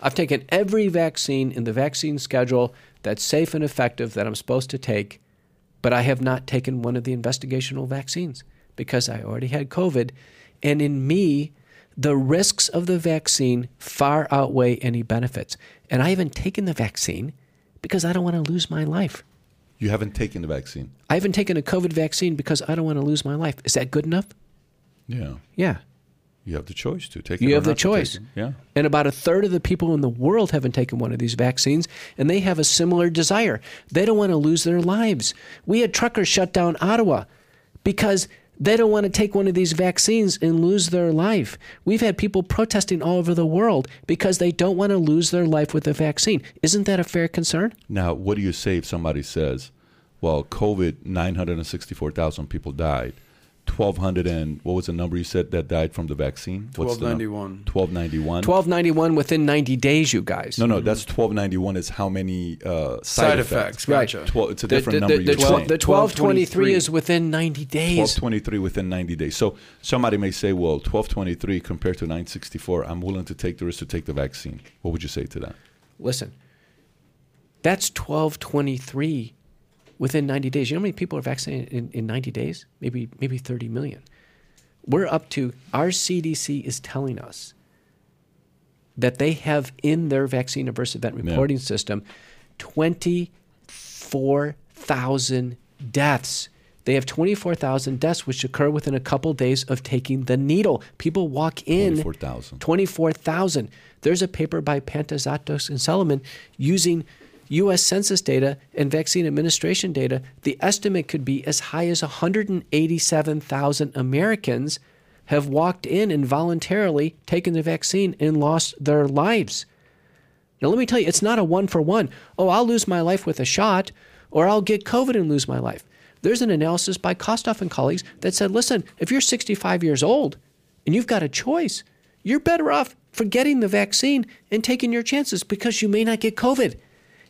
S3: I've taken every vaccine in the vaccine schedule that's safe and effective that I'm supposed to take, but I have not taken one of the investigational vaccines because I already had COVID. And in me, the risks of the vaccine far outweigh any benefits. And I haven't taken the vaccine because I don't want to lose my life.
S2: You haven't taken the vaccine.
S3: I haven't taken a COVID vaccine because I don't want to lose my life. Is that good enough?
S2: Yeah,
S3: Yeah.
S2: you have the choice to take it.
S3: You have the choice.
S2: Yeah.
S3: And about a third of the people in the world haven't taken one of these vaccines, and they have a similar desire. They don't want to lose their lives. We had truckers shut down Ottawa because they don't want to take one of these vaccines and lose their life. We've had people protesting all over the world because they don't want to lose their life with the vaccine. Isn't that a fair concern?
S2: Now, what do you say if somebody says, "Well, COVID, nine hundred and sixty-four thousand people died, twelve hundred and what was the number you said that died from the vaccine? What's the num-
S4: 1291.
S2: 1291.
S3: 1291 within 90 days, you guys.
S2: No, no, that's twelve ninety-one. Is how many uh, side,
S4: Side effects.
S3: Right.
S4: Gotcha.
S2: Twelve, it's a
S3: The,
S2: different
S3: the,
S2: number.
S3: the,
S2: you're
S3: the, twelve-
S2: saying.
S3: the 1223
S4: 1223
S3: is within 90 days.
S2: 1223 within 90 days. So somebody may say, well, 1223 compared to 964, I'm willing to take the risk to take the vaccine. What would you say to that?
S3: Listen, that's 1223 within 90 days. You know how many people are vaccinated in, in 90 days? Maybe, maybe 30 million. We're up to, our CDC is telling us that they have in their vaccine adverse event
S2: Yeah.
S3: reporting system 24,000 deaths. They have 24,000 deaths, which occur within a couple days of taking the needle. People walk in
S2: 24,000.
S3: 24,000. There's a paper by Pantazatos and Seligmann using U.S. Census data and vaccine administration data. The estimate could be as high as 187,000 Americans have walked in and voluntarily taken the vaccine and lost their lives. Now, let me tell you, it's not a one for one. Oh, I'll lose my life with a shot, or I'll get COVID and lose my life. There's an analysis by Kostoff and colleagues that said, listen, if you're 65 years old and you've got a choice, you're better off forgetting the vaccine and taking your chances because you may not get COVID.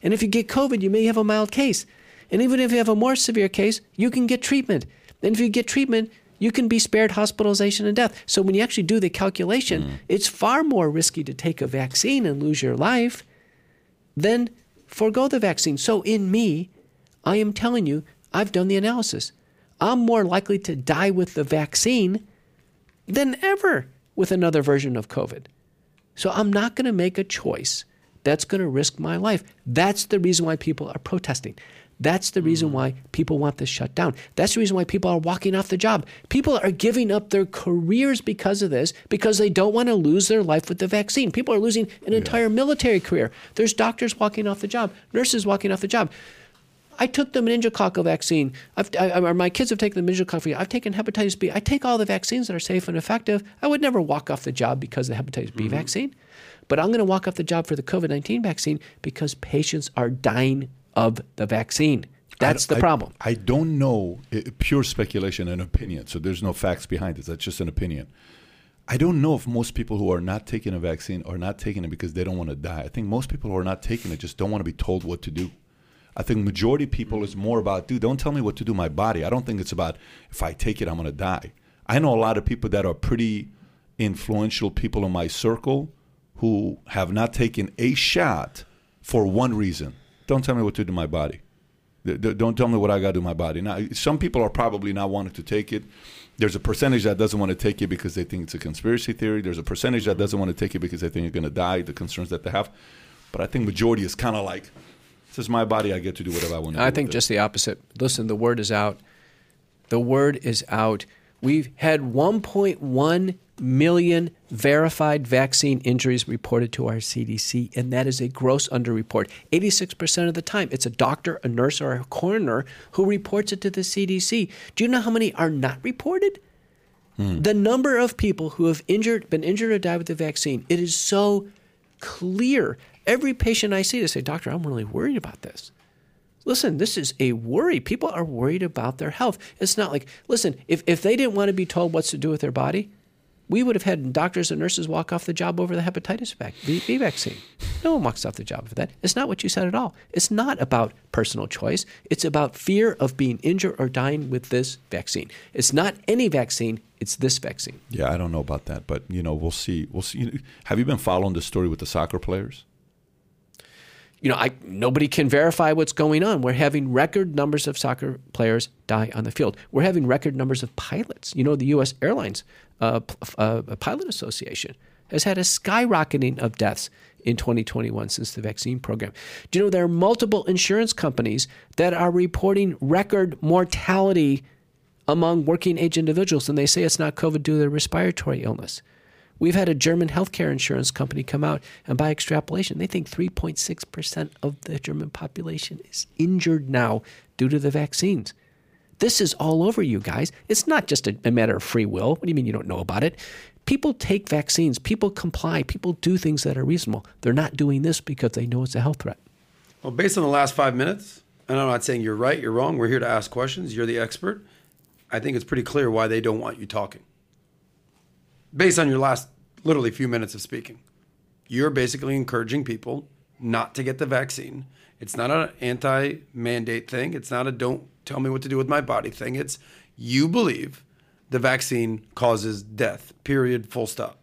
S3: And if you get COVID, you may have a mild case. And even if you have a more severe case, you can get treatment. And if you get treatment, you can be spared hospitalization and death. So when you actually do the calculation, mm. it's far more risky to take a vaccine and lose your life than forego the vaccine. So in me, I am telling you, I've done the analysis. I'm more likely to die with the vaccine than ever with another version of COVID. So I'm not going to make a choice that's going to risk my life. That's the reason why people are protesting. That's the reason mm. why people want this shut down. That's the reason why people are walking off the job. People are giving up their careers because of this, because they don't want to lose their life with the vaccine. People are losing an entire military career. There's doctors walking off the job, nurses walking off the job. I took the meningococcal vaccine. I've, I, I- my kids have taken the meningococcal vaccine. I've taken hepatitis B. I take all the vaccines that are safe and effective. I would never walk off the job because of the hepatitis B mm-hmm. vaccine, but I'm going to walk off the job for the COVID 19 vaccine because patients are dying of the vaccine. That's the problem.
S2: I don't know, i- pure speculation and opinion. So there's no facts behind this. That's just an opinion. I don't know if most people who are not taking a vaccine are not taking it because they don't want to die. I think most people who are not taking it just don't want to be told what to do. I think majority of people is more about, dude, don't tell me what to do my body. I don't think it's about if I take it, I'm going to die. I know a lot of people that are pretty influential people in my circle who have not taken a shot for one reason. Don't tell me what to do to my body. Don't tell me what I got to do my body. Now, some people are probably not wanting to take it. There's a percentage that doesn't want to take it because they think it's a conspiracy theory. There's a percentage that doesn't want to take it because they think you're going to die, the concerns that they have. But I think majority is kind of like, this is my body. I get to do whatever I want to do.
S3: I think
S2: with it.
S3: just the opposite. Listen, the word is out. The word is out. We've had 1.1 million verified vaccine injuries reported to our CDC, and that is a gross underreport. 86% of the time, it's a doctor, a nurse, or a coroner who reports it to the CDC. Do you know how many are not reported? Hmm. The number of people who have injured, been injured or died with the vaccine, it is so clear. Every patient I see, they say, Doctor, I'm really worried about this. Listen, this is a worry. People are worried about their health. It's not like, listen, if, if they didn't want to be told what to do with their body, we would have had doctors and nurses walk off the job over the hepatitis B, B vaccine. No one walks off the job for that. It's not what you said at all. It's not about personal choice. It's about fear of being injured or dying with this vaccine. It's not any vaccine. It's this vaccine.
S2: Yeah, I don't know about that, but you know, we'll see. We'll see. Have you been following the story with the soccer players?
S3: You know, I, nobody can verify what's going on. We're having record numbers of soccer players die on the field. We're having record numbers of pilots. You know, the U.S. Airlines uh, uh, Pilot Association has had a skyrocketing of deaths in 2021 since the vaccine program. Do you know there are multiple insurance companies that are reporting record mortality among working age individuals, and they say it's not COVID due to respiratory illness. We've had a German healthcare insurance company come out, and by extrapolation, they think 3.6% of the German population is injured now due to the vaccines. This is all over you guys. It's not just a, a, matter of free will. What do you mean you don't know about it? People take vaccines, people comply, people do things that are reasonable. They're not doing this because they know it's a health threat.
S4: Well, based on the last five minutes, and I'm not saying you're right, you're wrong. We're here to ask questions. You're the expert. I think it's pretty clear why they don't want you talking based on your last literally few minutes of speaking. You're basically encouraging people not to get the vaccine. It's not an anti mandate thing. It's not a don't tell me what to do with my body thing. It's you believe the vaccine causes death, period, full stop.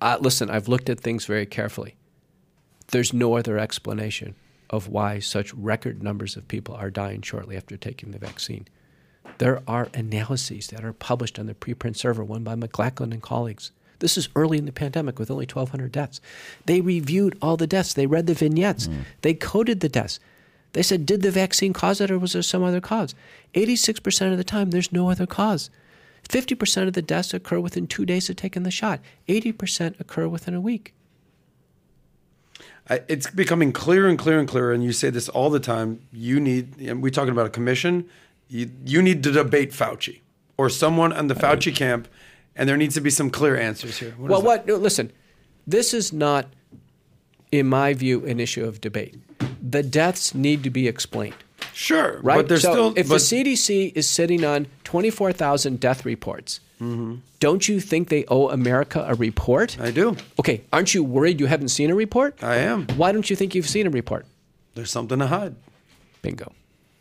S3: Uh, listen, I've looked at things very carefully. There's no other explanation of why such record numbers of people are dying shortly after taking the vaccine. There are analyses that are published on the preprint server, one by McLachlan and colleagues. This is early in the pandemic with only 1,200 deaths. They reviewed all the deaths. They read the vignettes. Mm. They coded the deaths. They said, did the vaccine cause it or was there some other cause? 86% of the time, there's no other cause. 50% of the deaths occur within two days of taking the shot, 80% occur within a week.
S4: It's becoming clearer and clearer and clearer, and you say this all the time. You need, and we're talking about a commission you, you need to debate Fauci or someone on the Fauci camp, and there needs to be some clear answers here.
S3: What well, what? Listen, this is not, in my view, an issue of debate. The deaths need to be explained.
S4: Sure,
S3: right.
S4: But there's
S3: so
S4: still,
S3: if
S4: but,
S3: the CDC is sitting on 24,000 death reports, mm-hmm. don't you think they owe America a report?
S4: I do.
S3: Okay, aren't you worried you haven't seen a report?
S4: I am.
S3: Why don't you think you've seen a report?
S4: There's something to hide.
S3: Bingo.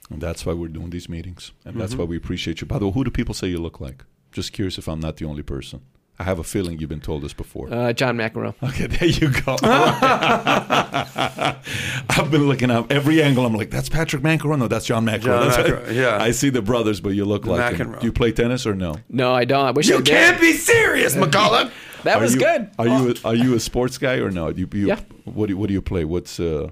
S2: And that's why we're doing these meetings. And mm-hmm. that's why we appreciate you. By the way, who do people say you look like? Just curious if I'm not the only person. I have a feeling you've been told this before.
S3: Uh, John McEnroe.
S2: Okay, there you go. I've been looking up every angle. I'm like, that's Patrick McEnroe. No, that's John McEnroe.
S4: John
S2: that's
S4: McEnroe. Yeah.
S2: I see the brothers, but you look like McEnroe. Him. Do you play tennis or no?
S3: No, I don't. I wish
S4: you
S3: I did.
S4: You can't be serious, McCullough.
S3: that
S2: are
S3: was
S2: you,
S3: good.
S2: Are you a, are you a sports guy or no? You, you,
S3: yeah.
S2: What do you, what do you play? What's uh?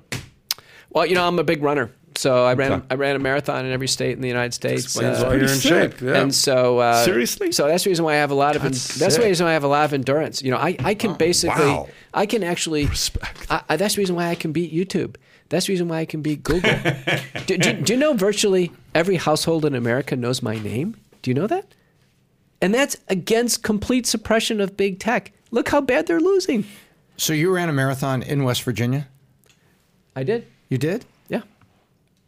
S3: Well, you know, I'm a big runner. So I ran okay. I ran a marathon in every state in the United States.
S4: Explains uh, why you're in shape. Yeah.
S3: And so uh,
S2: seriously,
S3: so that's the reason why I have a lot of that's, that's the reason why I have a lot of endurance. You know, I, I can oh, basically
S2: wow.
S3: I can actually I, I, that's the reason why I can beat YouTube. That's the reason why I can beat Google. do, do, do you know virtually every household in America knows my name? Do you know that? And that's against complete suppression of big tech. Look how bad they're losing.
S5: So you ran a marathon in West Virginia?
S3: I did.
S5: You did?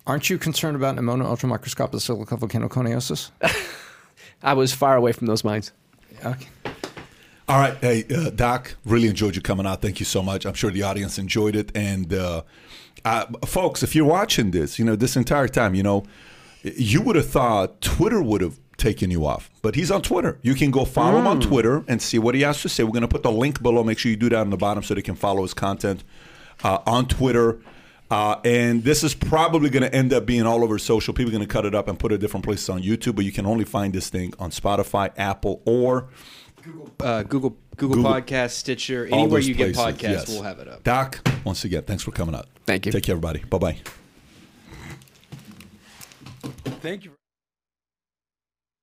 S5: Aren't you concerned about pneumonoultramicroscopicsilicovolcanoconiosis?
S3: I was far away from those mines.
S5: Okay.
S2: All right. Hey, uh, Doc, really enjoyed you coming out. Thank you so much. I'm sure the audience enjoyed it. And, uh, uh, folks, if you're watching this, you know, this entire time, you know, you would have thought Twitter would have taken you off, but he's on Twitter. You can go follow mm. him on mm. Twitter and see what he has to say. We're going to put the link below. Make sure you do that on the bottom so they can follow his content uh, on Twitter. Uh, and this is probably going to end up being all over social. People are going to cut it up and put it different places on YouTube, but you can only find this thing on Spotify, Apple, or
S1: Google, uh, Google, Google, Google Podcast, Stitcher, anywhere you places, get podcasts, yes. we'll have it up.
S2: Doc, once again, thanks for coming out.
S3: Thank you.
S2: Take care, everybody. Bye bye.
S4: Thank you.